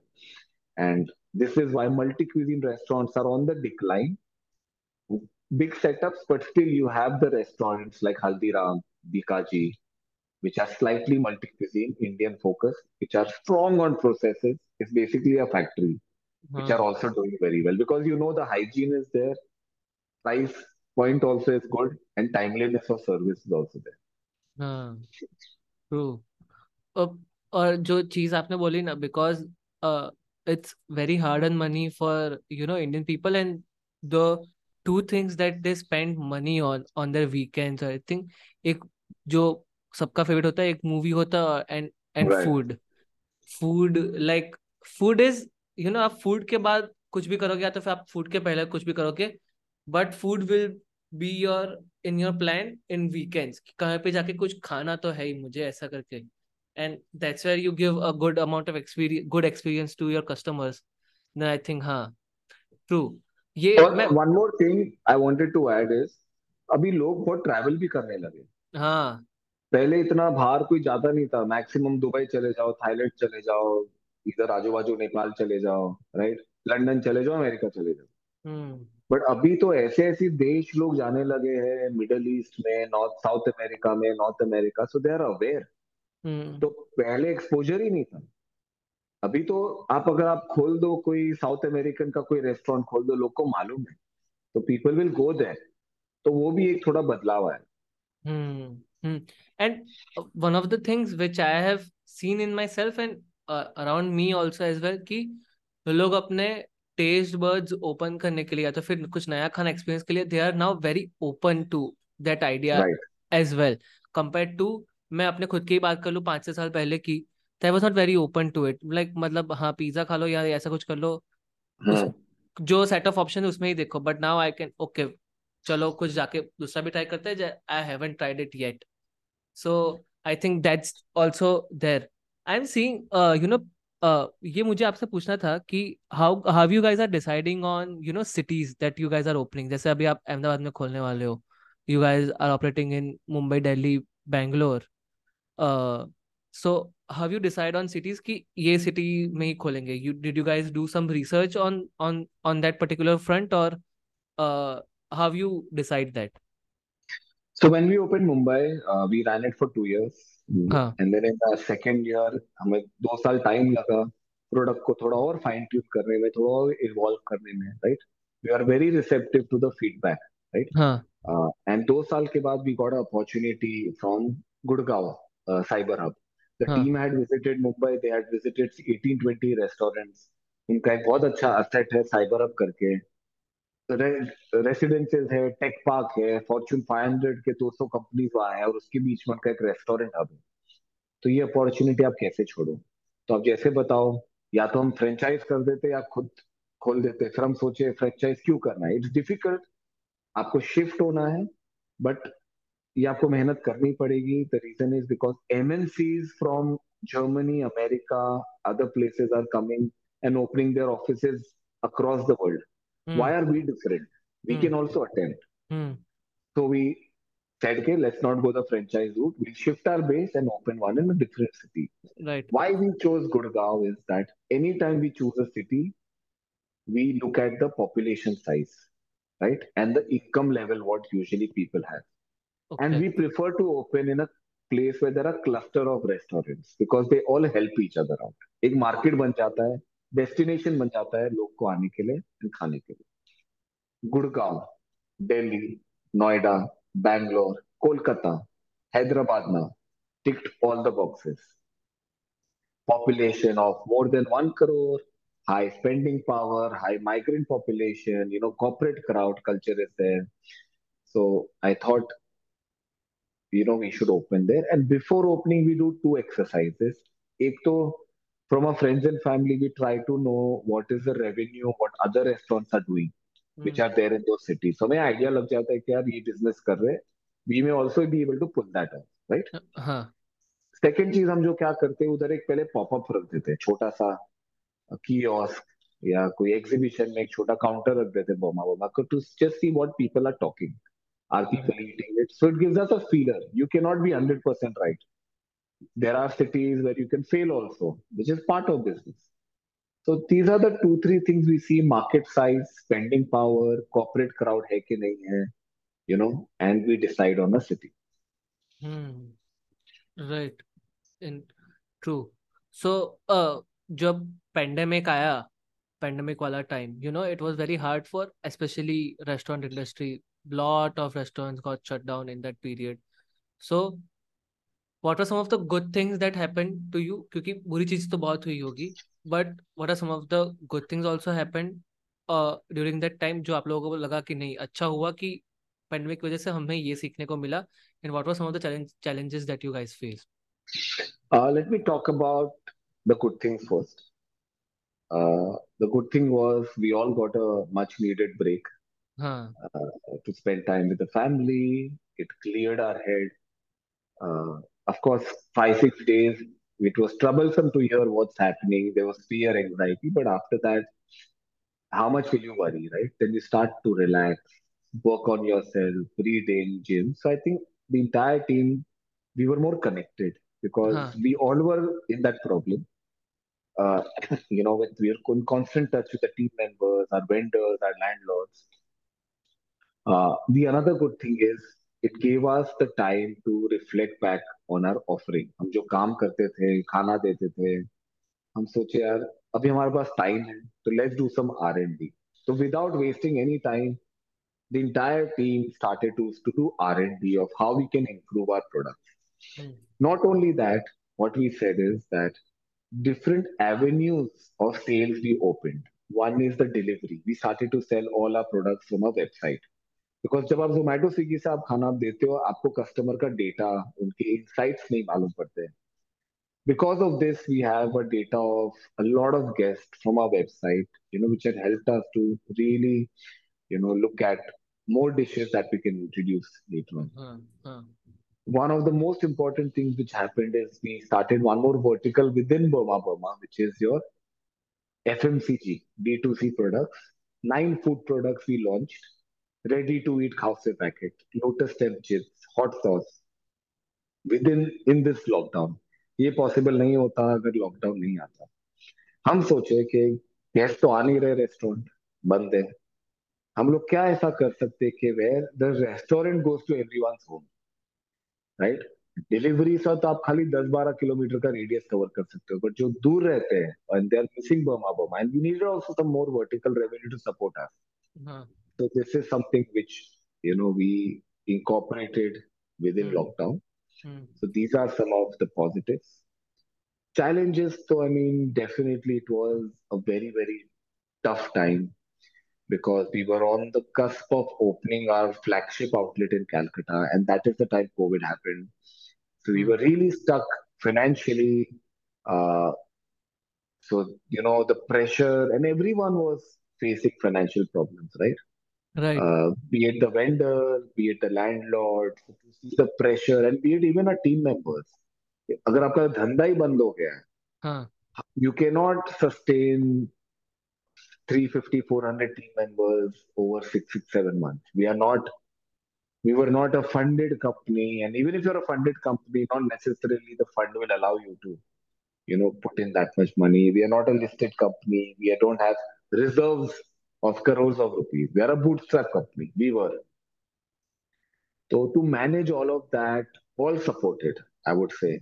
and this is why multi-cuisine restaurants are on the decline. Big setups, but still you have the restaurants like Haldiram, Bikaji, which are slightly multi-cuisine, Indian focus, which are strong on processes. It's basically a factory. which are हाँ also doing very well because you know the hygiene is there, price point also is good, and timeliness of service is also there. हाँ true और और जो चीज आपने बोली ना because it's very hard and money for you know Indian people and the two things that they spend money on on their weekends I think एक जो सबका फेवरेट होता है एक मूवी होता है and and. Food food like food is you know आप food के बाद कुछ भी करोगे या तो फिर आप फ़ूड के पहले कुछ भी करोगे but food will be your in your plan in weekends कहीं पे जाके कुछ खाना तो है ही मुझे ऐसा करके. And that's where you give a good amount of experience good experience to your customers I think हाँ ट्रू ये और मैं one more thing I wanted to add is अभी लोग बहुत ट्रैवल भी करने लगे। हाँ। पहले इतना बाहर कोई जाता नहीं था। मैक्सिमम दुबई चले जाओ थाईलैंड चले जाओ इधर आजू बाजू नेपाल चले जाओ राइट लंदन चले जाओ अमेरिका चले जाओ। हम्म। बट अभी तो ऐसे ऐसे देश लोग जाने लगे हैं मिडल ईस्ट में नॉर्थ साउथ अमेरिका में North America so they are aware hmm. तो पहले एक्सपोजर ही नहीं था। अभी तो आप अगर आप खोल दो कोई साउथ अमेरिकन का कोई रेस्टोरेंट खोल दो लोग को मालूम है। तो पीपल विल गो देयर तो वो भी एक थोड़ा बदलाव है Hmm. And uh, one of the things which I have seen in myself and uh, around me also as well कि लोग अपने टेस्ट बर्ड्स ओपन करने के लिए या तो फिर कुछ नया खाना एक्सपीरियंस के लिए they are now very open to that idea as well compare to मैं अपने खुद की ही बात कर लूँ पाँच छः साल पहले की I was not very open to it like मतलब हाँ पिज़्ज़ा खा लो या ऐसा कुछ कर लो। हम्म जो सेट ऑफ़ ऑप्शन है उसमें ही देखो। But now I can okay चलो कुछ जाके दूसरा भी ट्राई करते हैं I haven't tried it yet so I think that's also there I am seeing you know ये मुझे आपसे पूछना था कि how how you guys are deciding on you know cities that you guys are opening जैसे अभी आप अहमदाबाद में खोलने वाले हो. You guys are operating in Mumbai Delhi Bangalore so how you decide on cities कि ये सिटी में ही खोलेंगे. You did you guys do some research on on on that particular front और how you decide that? So when we opened Mumbai, uh, we ran it for two years. हाँ. And then in the second year हमें दो साल time लगा product को थोड़ा और fine tune करने में थोड़ा और इवॉल्व करने में right we are very receptive to the feedback right हाँ. एंड दो साल के बाद we got opportunity from Gurgaon cyber hub the team had visited Mumbai they had visited 18 20 restaurants उनका एक बहुत अच्छा असेट है साइबर हब करके. रेसिडेंसेस है टेक पार्क है फॉर्च्यून 500 के 200 कंपनीज़ वहाँ है और उसके बीच में उनका एक रेस्टोरेंट हब है तो ये अपॉर्चुनिटी आप कैसे छोड़ो? तो आप जैसे बताओ, या तो हम फ्रेंचाइज कर देते या खुद खोल देते, फिर हम सोचे फ्रेंचाइज क्यों करना है? इट्स डिफ़िकल्ट आपको शिफ्ट होना है बट ये आपको मेहनत करनी पड़ेगी। The reason is because M MNCs from Germany America other places are coming and opening their office across the world. Hmm why are we different? We hmm can also attempt. Hmm So we said, okay, let's not go the franchise route. We'll shift our base and open one in a different city. right Why we chose Gurgaon is that anytime we choose a city, we look at the population size, right? And the income level, what usually people have. And okay we prefer to open in a place where there are cluster of restaurants because they all help each other out. एक market बन जाता है destination बन जाता है लोग को आने के लिए एंड खाने के लिए। गुड़गांव, दिल्ली, नोएडा, बैंगलोर, कोलकाता, हैदराबाद ना ticked all the boxes. Population of more than one crore high spending power high migrant population you know corporate crowd culture is there so I thought you know we should open there and before opening we do two exercises एक तो from our friends and family we try to know what is the revenue what other restaurants are doing which hmm are there in those cities so हमें idea लग जाता है कि यार ये business कर रहे हैं we may also be able to pull that off right हाँ सेकेंड चीज हम जो क्या करते हैं उधर एक पहले पॉपअप रख देते हैं छोटा सा कियोस्क या कोई एग्जीबिशन में एक छोटा काउंटर रख देते हैं बोमा बोमा को to just see what people are talking are hmm people eating it so it gives us a feeler you can not be 100% right there are cities where you can fail also which is part of business so these are the two three things we see market size spending power corporate crowd है कि नहीं है you know and we decide on a city hmm right in true so जब pandemic आया pandemic वाला time you no it was very hard for specially restaurant industry lot of restaurants got shut down in that period so what are some of the good things that happened to you क्योंकि बुरी चीज तो बहुत हुई होगी but what are some of the good things also happened uh, during that time जो आप लोगों को लगा कि नहीं अच्छा हुआ कि पेंडेमिक की वजह से हमें ये सीखने को मिला and what were some of the challenge, challenges that you guys faced uh, let me talk about the good things first uh, the good thing was we all got a much needed break हाँ uh, to spend time with the family. It cleared our head. Uh, of course, five, six days, it was troublesome to hear what's happening. There was fear, anxiety, but after that, how much will you worry, right? Then you start to relax, work on yourself, read in gym. So I think the entire team, we were more connected because हाँ we all were in that problem. Uh, [LAUGHS] you know, with we are in constant touch with the team members, our vendors, our landlords. Uh, the another good thing is it gave us the time to reflect back on our offering हम जो काम करते थे खाना देते थे हम सोचे यार अभी हमारे पास टाइम है तो let's do some R and D तो without wasting any time the entire team started to to do R and D of how we can improve our product not only that what we said is that different avenues of sales we open one is the delivery we started to sell all our product from a website because जब आप जोमेटो स्विगी से आप खाना देते हो आपको customer का data उनके इनसाइट्स नहीं मालूम पड़ते हैं because of this we have a data of a lot of guests from our website you know which had helped us to really you know look at more dishes that we can introduce later on हाँ हाँ one of the most important things which happened is we started one more vertical within burma burma which is your fmcg d2c products nine food products we launched Ready to eat khause packet, lotus stem chips, hot sauce within, in this lockdown. ये possible नहीं होता अगर lockdown नहीं आता। हम सोचे कि guest तो आ नहीं रहे रेस्टोरेंट बंद है। हम लोग क्या ऐसा कर सकते कि where the restaurant goes to everyone's home right delivery से तो आप खाली 10-12 किलोमीटर का रेडियस कवर कर सकते हो बट जो दूर रहते हैं and they are missing Burma Burma and we need also some more vertical revenue to support us So this is something which you know we incorporated within mm. lockdown. Mm. So these are some of the positives. Challenges, though, I mean, definitely it was a very very tough time because we were on the cusp of opening our flagship outlet in Calcutta, and that is the time COVID happened. So we hmm. were really stuck financially. Uh, so you know the pressure, and everyone was facing financial problems, right? right Uh, be it the vendor, be it the landlord, so to see the pressure, and be it even our team members. अगर आपका धंधा ही बंद हो गया है, हाँ you cannot sustain 350, 400 team members over six, six, seven months. We are not, we were not a funded company. And even if you're a funded company, not necessarily the fund will allow you to, you know, put in that much money. We are not a listed company. We don't have reserves of crores of rupees. We are a bootstrap company. We were. So to manage all of that, all supported, I would say,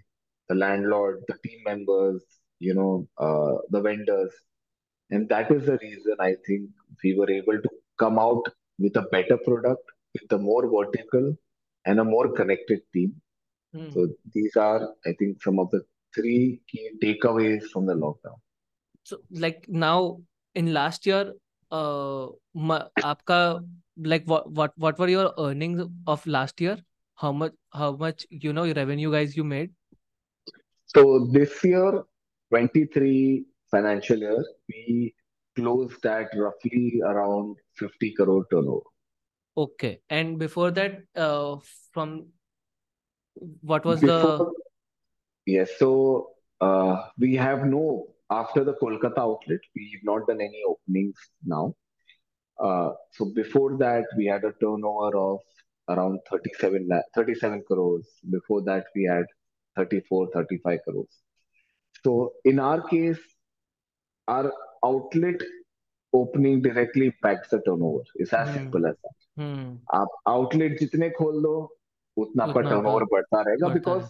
the landlord, the team members, you know, uh, the vendors, and that is the reason I think we were able to come out with a better product, with a more vertical and a more connected team. Mm. So these are, I think, some of the three key takeaways from the lockdown. So, like now in last year, uh ma- आपका like what what what were your earnings of last year how much how much you know revenue guys you made So this year, 23 financial year, we closed at roughly around 50 crore turnover. okay and before that uh from what was the Before, yes, so uh, we have no, after the Kolkata outlet, we've not done any openings now. Uh, so before that, we had a turnover of around 37 lakh, 37 crores. Before that, we had 34, 35 crores. So in our case, our outlet opening directly impacts the turnover. It's as hmm simple as that. हम्म आप outlet जितने खोल दो उतना आपका उतना आपका turnover बढ़ता रहेगा बढ़ता बिकॉज है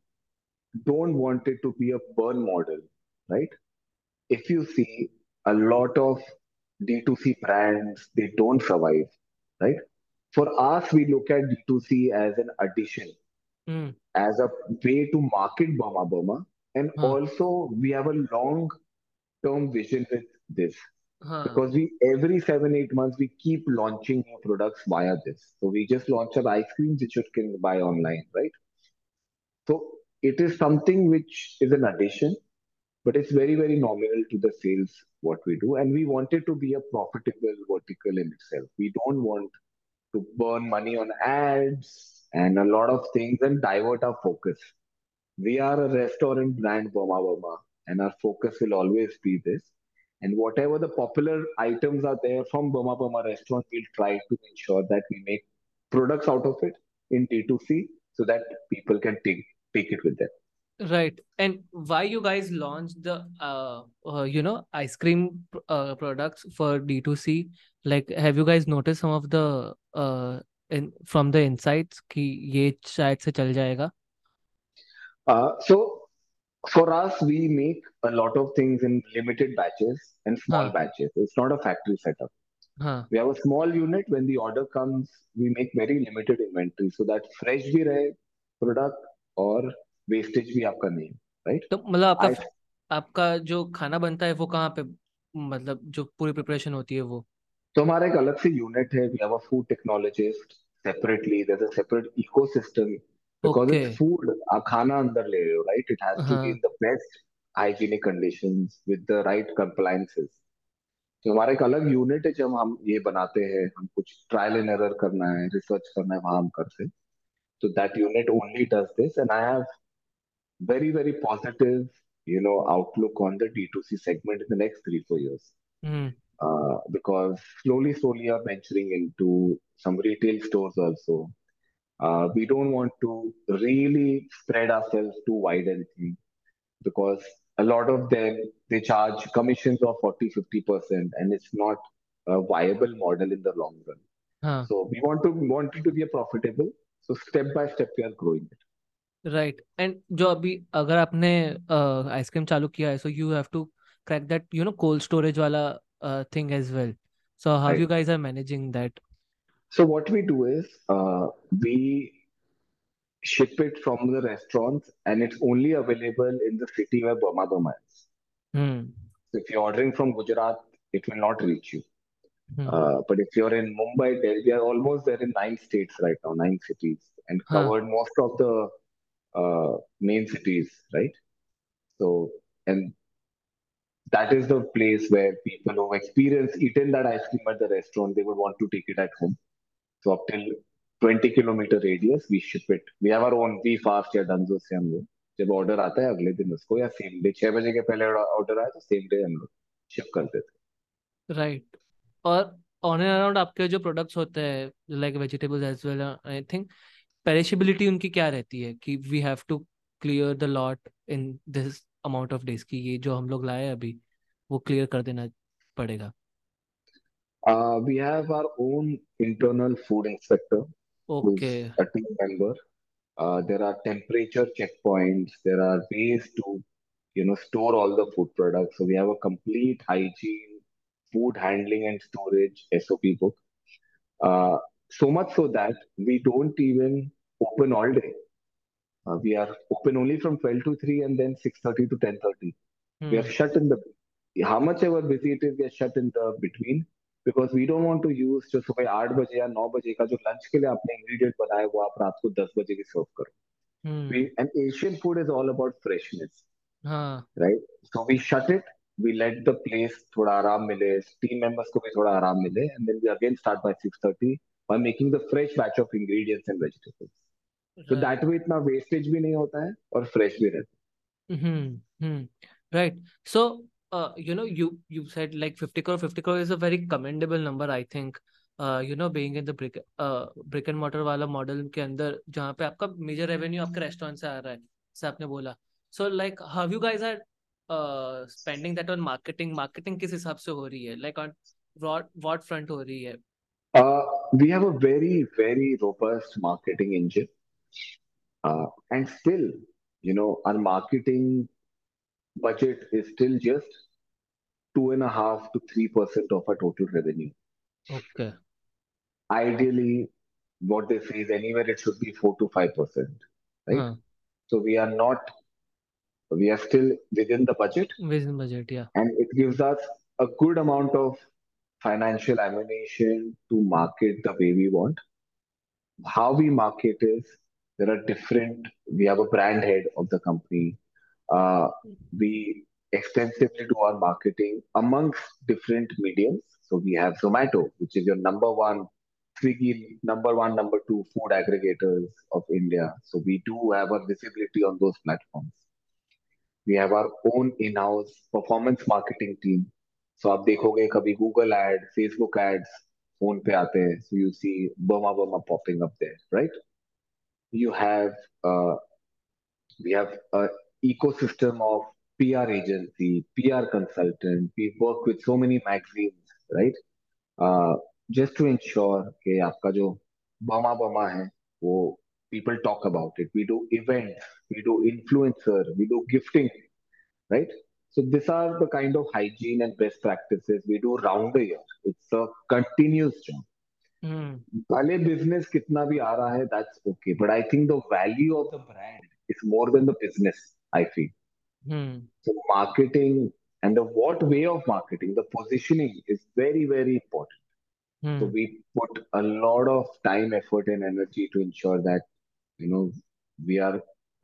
don't want it to be a burn model, right? If you see a lot of D2C brands, they don't survive, right? For us, we look at D2C as an addition, mm. as a way to market Burma Burma. And huh. also, we have a long term vision with this. Huh. Because we every seven eight months we keep launching new products via this. So we just launched our ice creams which you can buy online, right? So it is something which is an addition but it's very very nominal to the sales what we do. And we want it to be a profitable vertical in itself. We don't want to burn money on ads and a lot of things and divert our focus. We are a restaurant brand, Burma Burma, and our focus will always be this. And whatever the popular items are there from Burma Burma restaurant, we'll try to ensure that we make products out of it in D2C so that people can take take it with them. Right. And why you guys launched the uh, uh you know ice cream uh, products for d2c like have you guys noticed some of the uh in from the insights ki ye se chal jayega? Uh, so for us we make a lot of things in limited batches and small huh. batches. It's not a factory setup. Huh. we have a small unit. When the order comes we make very limited inventory. So that fresh bhi product और wastage भी आपका नहीं, right? तो मतलब आपका I आपका जो खाना बनता है वो कहाँ पे मतलब जो पूरी प्रिपरेशन होती है वो? तो हमारा एक अलग से यूनिट है we have a food technologist separately there is a separate ecosystem because it's food आप खाना अंदर ले रहे हो right it has to be in the best hygienic conditions with the right compliances. तो हमारा एक अलग यूनिट है जब हम ये बनाते हैं हम कुछ ट्रायल एंड एरर करना है रिसर्च करना है वहाँ हम करते हैं। So that unit only does this. And I have very, very positive, you know, outlook on the D2C segment in the next three, four years. Mm. Uh, because slowly, slowly I'm venturing into some retail stores also. Uh, we don't want to really spread ourselves too wide because a lot of them they charge commissions of 40 50% and it's not a viable model in the long run huh. so we want to want it to be a profitable so step by step we are growing it right and जो अभी अगर आपने ice cream चालू किया है so you have to crack that you know cold storage वाला thing as well so how you guys are managing that so what we do is uh, we ship it from the restaurants and it's only available in the city where Burma Burma is. Hmm So if you're ordering from Gujarat, it will not reach you. Hmm Uh, but if you're in Mumbai, there, we are almost there in nine states right now, nine cities, and हाँ covered most of the uh, main cities, right? So, and that is the place where people who experience eaten that ice cream at the restaurant, they would want to take it at home. So up till 20 kilometer radius, we ship it. We have our own V fast या डंजो से हम लोग जब order आता है अगले दिन उसको या सेम डे छह बजे के पहले ऑर्डर आया तो सेम डे हम लोग शिप कर देते राइट और ऑन एंड अराउंड आपके जो प्रोडक्ट्स होते हैं like vegetables as well I think perishability उनकी क्या रहती है कि we have to clear the lot in this amount of days की ये जो हम लोग लाए अभी वो क्लियर कर देना पड़ेगा uh, have our own internal food inspector who's okay a team member uh, there are temperature checkpoints there are ways to you know store all the food products so we have a complete hygiene food handling and storage sop book uh, so much so that we don't even open all day uh, we are open only from 12 to 3 and then 6:30 to 10:30 we are hmm shut in the how much ever busy it is we are shut in the between because we don't want to use जो सुबह आठ बजे या नौ बजे का जो lunch के लिए आपने इंग्रेडिएंट बनाया वो आप रात को दस बजे की सर्व करो we hmm and Asian food is all about freshness हाँ right so we we let the place थोड़ा आराम मिले team members को भी थोड़ा आराम मिले and then we again start by 6:30 by making the fresh batch of ingredients and vegetables so right that way इतना wastage भी नहीं होता है और fresh भी रहता Hmm. Hmm. Right. So, uh, you know, you you said like 50 crore. 50 crore is a very commendable number, I think. Uh, you know, being in the brick uh brick and mortar वाला model के अंदर जहाँ पे आपका major revenue आपके restaurant से आ रहा है जैसे आपने बोला so like how you guys are spending that on marketing marketing किस हिसाब से हो रही है like on what what front हो रही है Uh, we have a very, very robust marketing engine. Uh, and still, you know, our marketing budget is still just two and a half to three percent of our total revenue. Okay Ideally, what they say is anywhere it should be four to five percent, right? हाँ So we are not, we are still within the budget. Within budget, yeah. And it gives us a good amount of financial ammunition to market the way we want. How we market is there are different, we have a brand head of the company. Uh, we extensively do our marketing amongst different mediums. So we have Zomato, which is your number one, Swiggy, number one, number two food aggregators of India. So we do have a visibility on those platforms. We have our own in house performance marketing team so आप देखोगे कभी Google ad Facebook ads phone पे आते हैं so you see Burma Burma popping up there right you have we have ecosystem of P R agency P R consultant we work with so many magazine right just to ensure कि आपका जो बमा बमा है, वो people talk about it we do events we do influencer we do gifting right? So these are the kind of hygiene and best practices we do round the year. It's a continuous job. हम्म भले business कितना भी आ रहा है, that's okay. But I think the value of the brand is more than the business, I feel. Hmm So marketing and the what way of marketing, the positioning is very, very important. So hmm we put a lot of time, effort, and energy to ensure that, you know, we are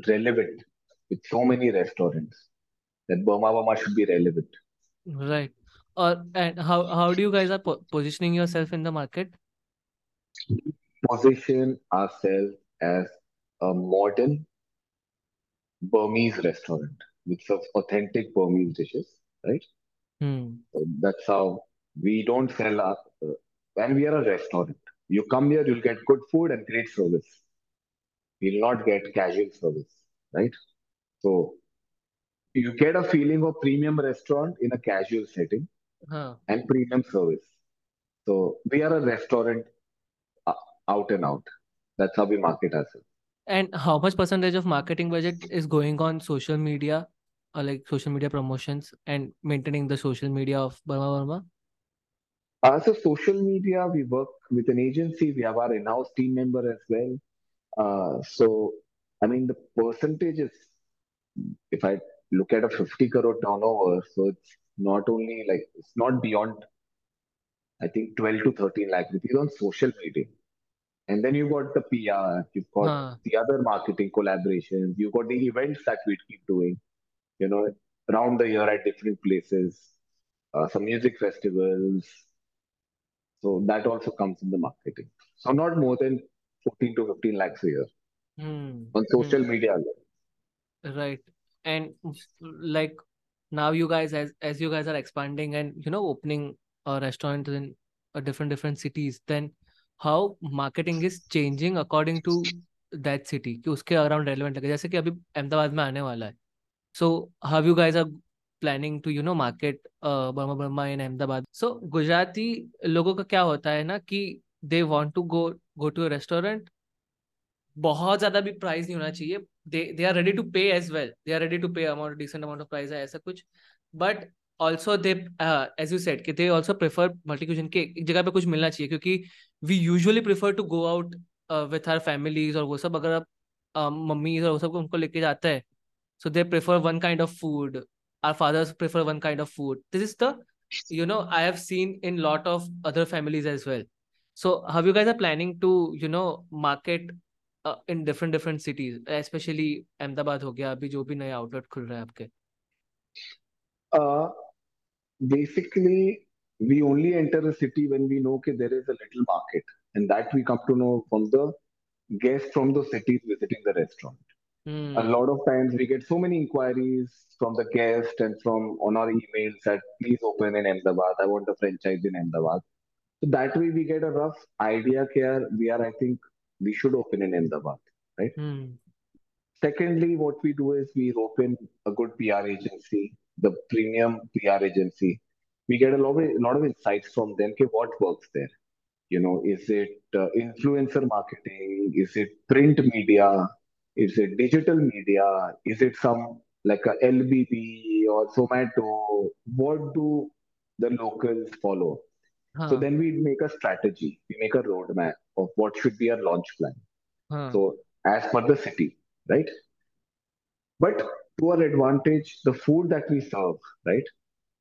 relevant with so many restaurants that Burma Burma should be relevant. Right. And how how do you guys are po- positioning yourself in the market? Position ourselves as a modern Burmese restaurant with authentic Burmese dishes, right? Hmm. So that's how we don't sell our, uh, and we are a restaurant. You come here, you'll get good food and great service. You'll not get casual service, right? So you get a feeling of premium restaurant in a casual setting huh. and premium service. So we are a restaurant uh, out and out. That's how we market ourselves. and how much percentage of marketing budget is going on social media or like social media promotions and maintaining the social media of Burma Burma Uh, so social media, we work with an agency. We have our in-house team member as well. Uh, so I mean, the percentage is, if I look at a 50 crore turnover, so it's not only like it's not beyond, I think 12 to 13 lakh rupees on social media. And then you got the PR, you've got huh. the other marketing collaborations, you've got the events that we keep doing, you know, around the year at different places, uh, some music festivals. So that also comes in the marketing. So not more than 14 to 15 lakhs a year Hmm. on Hmm. social media alone. Right. And like now you guys as as you guys are expanding and you know opening a restaurant in a different different cities, then how marketing is changing according to that city कि उसके around relevant लगे जैसे कि अभी अहमदाबाद में आने वाला है so how you guys are planning to you know market uh, Burma Burma in Ahmedabad so Gujarati लोगों का क्या होता है ना कि they want to go go to a restaurant बहुत ज़्यादा भी प्राइस नहीं होना चाहिए। They they are ready to pay as well they are ready to pay amount decent amount of price है ऐसा कुछ। But also they as you said कि they also prefer multi cuisine के एक जगह पे कुछ मिलना चाहिए क्योंकि we usually prefer to go out with our families और वो सब। अगर आप uh, मम्मी और वो सब उनको लेके जाता है सो they prefer one kind of food our fathers prefer one kind of food this is the you know i have seen in lot of other families as well so how you guys are planning to you know market uh, in different different cities especially Ahmedabad हो गया अभी जो भी नए outlet खुल रहे हैं आपके Uh, basically, we only enter a city when we know okay, there is a little market, and that we come to know from the guests from those cities visiting the restaurant. A hmm lot of times we get so many inquiries from the guest and from on our emails that please open in Ahmedabad. I want a franchise in Ahmedabad. So that way we get a rough idea here. We are, I think, we should open in Ahmedabad, right? hmm Secondly, what we do is we open a good PR agency, the premium PR agency. We get a lot of, a lot of insights from them. Okay, what works there? You know, is it uh, influencer marketing? Is it print media? Is it digital media? Is it some like a LBB or Zomato? What do the locals follow? So then we make a strategy. We make a roadmap of what should be our launch plan. हाँ So as per the city, right? But to our advantage, the food that we serve, right?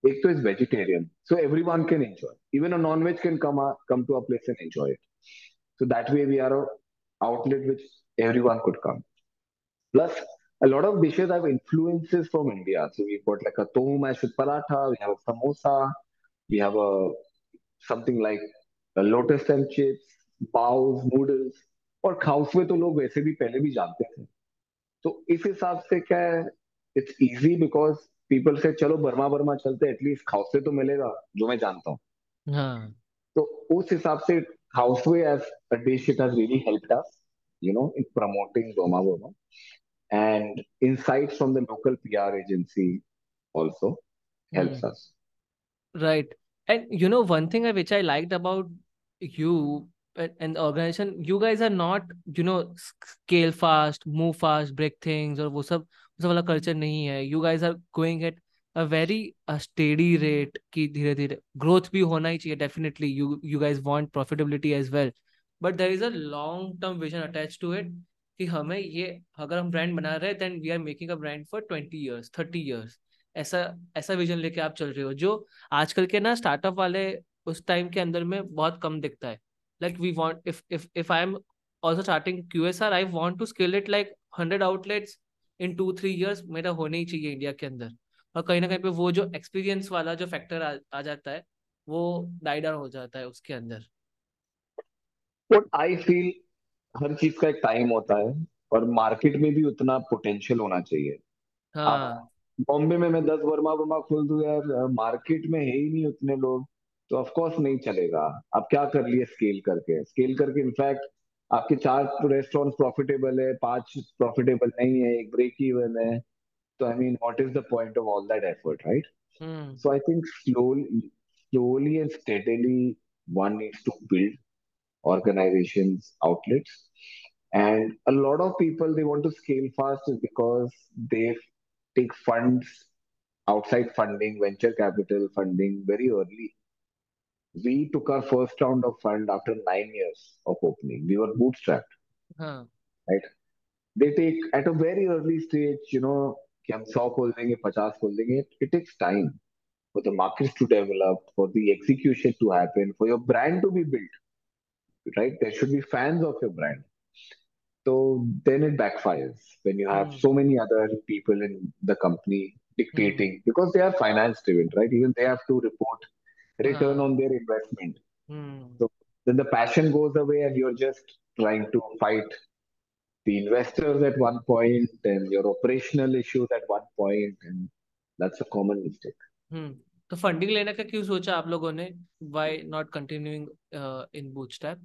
Ek to is vegetarian, so everyone can enjoy. Even a non-veg can come a, come to our place and enjoy it. So that way we are a outlet which everyone could come. Plus, a lot of dishes have influences from India. So we've got like a tohu mash with paratha, we have a samosa, we have a something like lotus lotus chips pav noodles और khow suey तो लोग वैसे भी पहले भी जानते थे। तो इस हिसाब से क्या है इट्स इजी बिकॉज़ पीपल से चलो बर्मा बर्मा चलते एटलीस्ट खाउसवे तो मिलेगा जो मैं जानता हूँ। हाँ। तो उस हिसाब से khow suey as a dish it has really helped us you know in promoting Burma Burma and insights from the local PR agency also helps hmm. us Right. And you know, one thing I- which I liked about you and and the organization, you guys are not, you know, s- scale fast, move fast, break things, और वो सब वो सब वाला culture नहीं है. You guys are going at a very a steady rate कि धीरे धीरे growth भी होना ही चाहिए definitely. You you guys want profitability as well. But there is a long term vision attached to it कि हमें ये अगर हम brand बना रहे हैं then we are making a brand for 20 years, 30 years. ऐसा ऐसा विजन लेके आप चल रहे हो जो आजकल के ना स्टार्टअप वाले उस टाइम के अंदर में बहुत कम दिखता है। Like we want if if if I am also starting QSR I want to scale it like 100 outlets in two three years मेरा होने ही चाहिए इंडिया के अंदर। और कहीं ना कहीं पे वो जो एक्सपीरियंस वाला जो फैक्टर आ, आ जाता है वो डाई डाउन हो जाता है उसके अंदर। बट आई फील हर चीज़ का एक टाइम होता है और मार्केट में भी उतना पोटेंशियल होना चाहिए। हाँ। बॉम्बे में मैं दस वर्मा वर्मा खोल दूँ यार मार्केट में है ही नहीं उतने लोग तो ऑफ़ कोर्स नहीं चलेगा। आप क्या कर लिए स्केल करके? स्केल करके इनफैक्ट आपके चार रेस्टोरेंट प्रॉफिटेबल है पाँच प्रॉफिटेबल नहीं है एक ब्रेक इवन है। तो I mean what is the point of all that effort right so I think slowly slowly and steadily one needs to build organizations outlets. And a lot of people they want to scale fast is because they take funds outside funding venture capital funding very early we took our first round of fund after nine years of opening we were bootstrapped हाँ right they take at a very early stage you know कि हम सौ खोल देंगे पचास खोल देंगे it takes time for the markets to develop for the execution to happen for your brand to be built right? There should be fans of your brand. So then it backfires when you have hmm so many other people in the company hmm dictating because they are finance driven, right? Even they have to report return हाँ on their investment. Hmm So then the passion goes away and you're just trying to fight the investors at one point and your operational issues at one point, and that's a common mistake. हम्म तो funding लेने का क्यों सोचा आप लोगों ने why not continuing in bootstrap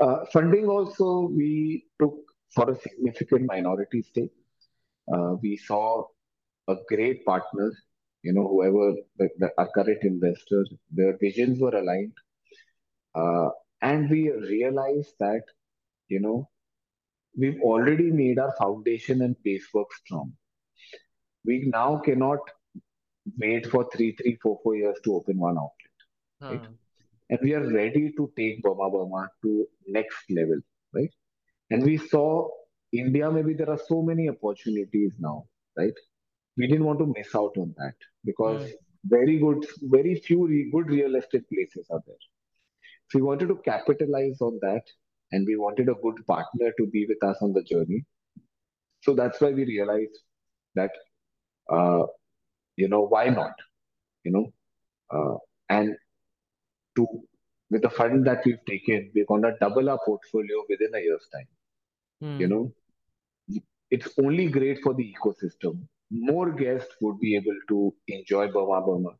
uh, funding also we took for a significant minority stake. Uh, we saw a great partner, you know, whoever the, the, our current investors, their visions were aligned. Uh, and we realized that, you know, we've already made our foundation and base work strong. We now cannot wait for three, three, four, four years to open one outlet, right? and we are ready to take Burma Burma to next level, right? And we saw India, maybe there are so many opportunities now, right? We didn't want to miss out on that because right. very good, very few re- good real estate places are there. So we wanted to capitalize on that and we wanted a good partner to be with us on the journey. So that's why we realized that, uh, you know, why not? You know, uh, and to with the fund that we've taken, we're gonna double our portfolio within a year's time. Mm. You know, it's only great for the ecosystem. More guests would be able to enjoy Burma Burma.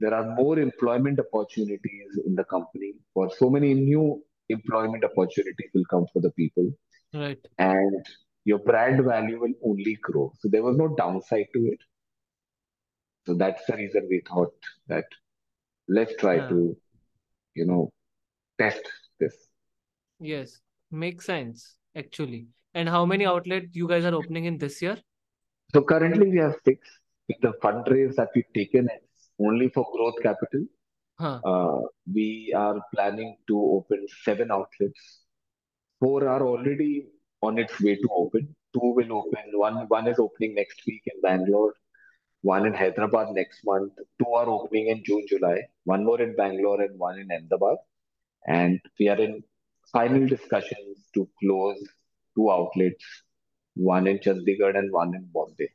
There are more employment opportunities in the company, or so many new employment opportunities will come for the people. Right. And your brand value will only grow. So there was no downside to it. So that's the reason we thought that let's try yeah. to you know, test this. Yes, makes sense actually. And how many outlets you guys are opening in this year? So currently we have six. With the fundraise that we've taken, it's only for growth capital. हाँ Uh, we are planning to open seven outlets. Four are already on its way to open. Two will open. One one is opening next week in Bangalore One in Hyderabad next month. Two are opening in June, July. One more in Bangalore and one in Ahmedabad. And we are in final discussions to close two outlets, one in Chandigarh and one in Bombay.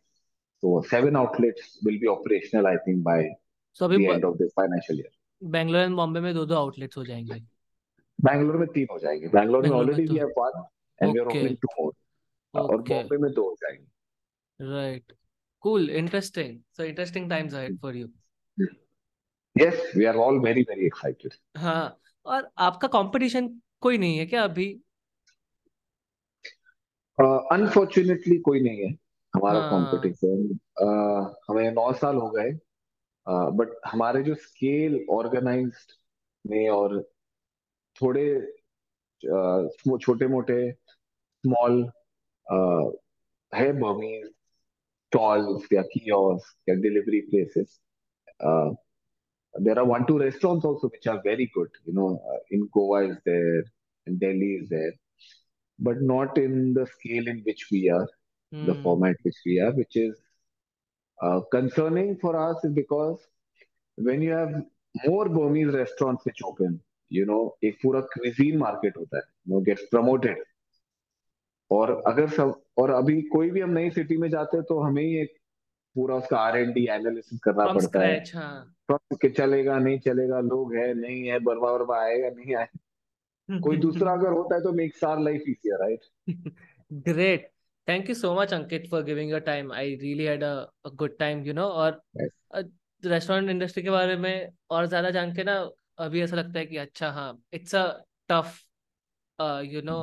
So seven outlets will be operational, I think, by सो अभी the end of this financial year. Bangalore and Bombay में दो दो outlets हो जाएंगे बैंगलोर में तीन हो जाएंगे बैंगलोर में बेंगलोर में ऑलरेडी तो we have one and we are okay opening two more और ओके बॉम्बे में दो हो जाएंगे right cool interesting so interesting times ahead for you yes we are all very very excited हाँ और आपका कंपटीशन कोई नहीं है क्या अभी? अनफॉर्चुनेटली uh, कोई नहीं है हमारा हाँ। कंपटीशन हमें नौ साल हो गए बट uh, हमारे जो स्केल ऑर्गेनाइज्ड में और थोड़े छोटे मोटे स्मॉल uh, है Burmese स्टॉल्स या कियोस्क या delivery places there are one two restaurants also which are very good you know uh, in goa is there in delhi is there but not in the scale in which we are the hmm format which we are which is uh, concerning for us is because when you have more burmese restaurants which open you know एक पूरा cuisine market होता है you know gets promoted और अगर सब और अभी कोई भी हम नई सिटी में जाते हैं तो हमें ही एक पूरा उसका आर एंड डी एनालिसिस करना फ्रॉम पड़ता है। स्क्रैच हाँ। तो कि चलेगा नहीं चलेगा लोग है नहीं है बर्मा वर्मा आएगा नहीं आएगा। कोई दूसरा [LAUGHS] अगर होता है तो makes our life easier right. Thank you so much, Ankit, for giving your time. I really had a, a good time, you know, और रेस्टोरेंट इंडस्ट्री के बारे में और ज़्यादा जान के ना अभी ऐसा लगता है कि अच्छा हाँ it's a tough you know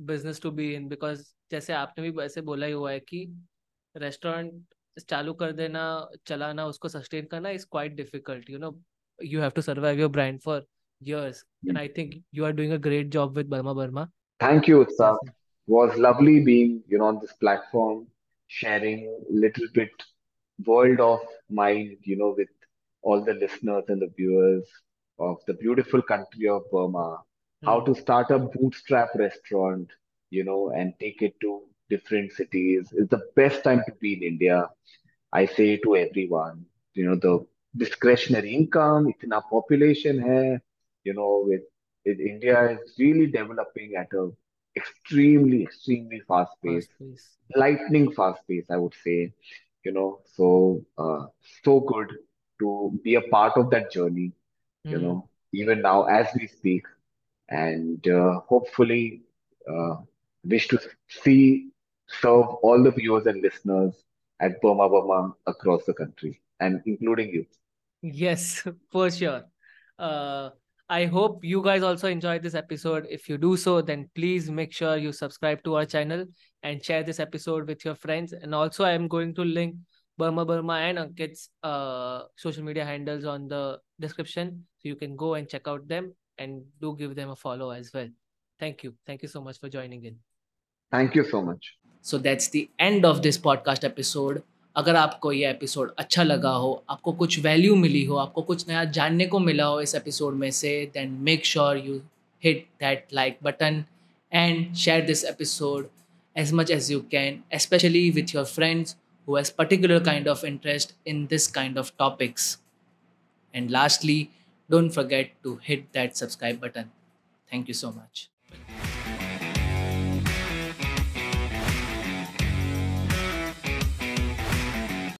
business to be in because जैसे आपने भी ऐसे बोला ही हुआ है कि रेस्टोरेंट चालू कर देना चलाना उसको सस्टेन करना is quite difficult you know you have to survive your brand for years and i think you are doing a great job with burma burma Thank you, Utsav. Was lovely being, you know, on this platform, sharing little bit world of mind, you know, with all the listeners and the viewers of the beautiful country of Burma, how Hmm. to start a bootstrap restaurant, you know, and take it to different cities. It's the best time to be in India. I say to everyone, you know, the discretionary income, itna population hai, you know, with, with India is really developing at a extremely, extremely fast pace, First place. lightning fast pace, I would say, you know, so uh, so good to be a part of that journey, you Hmm. know, even now as we speak, and uh, hopefully uh, wish to see serve all the viewers and listeners at Burma Burma across the country, and including you. Yes, [LAUGHS] for sure. Uh, I hope you guys also enjoyed this episode. If you do so, then please make sure you subscribe to our channel and share this episode with your friends. And also, I am going to link Burma Burma and Ankit's uh, social media handles on the description. So you can go and check out them and do give them a follow as well. Thank you. Thank you so much for joining in. Thank you so much. So that's the end of this podcast episode अगर आपको ये episode अच्छा लगा हो आपको कुछ value मिली हो आपको कुछ नया जानने को मिला हो इस एपिसोड में से then make sure you hit that like button and share this episode as much as you can especially with your friends who has particular kind of interest in this kind of topics and lastly don't forget to hit that subscribe button. Thank you so much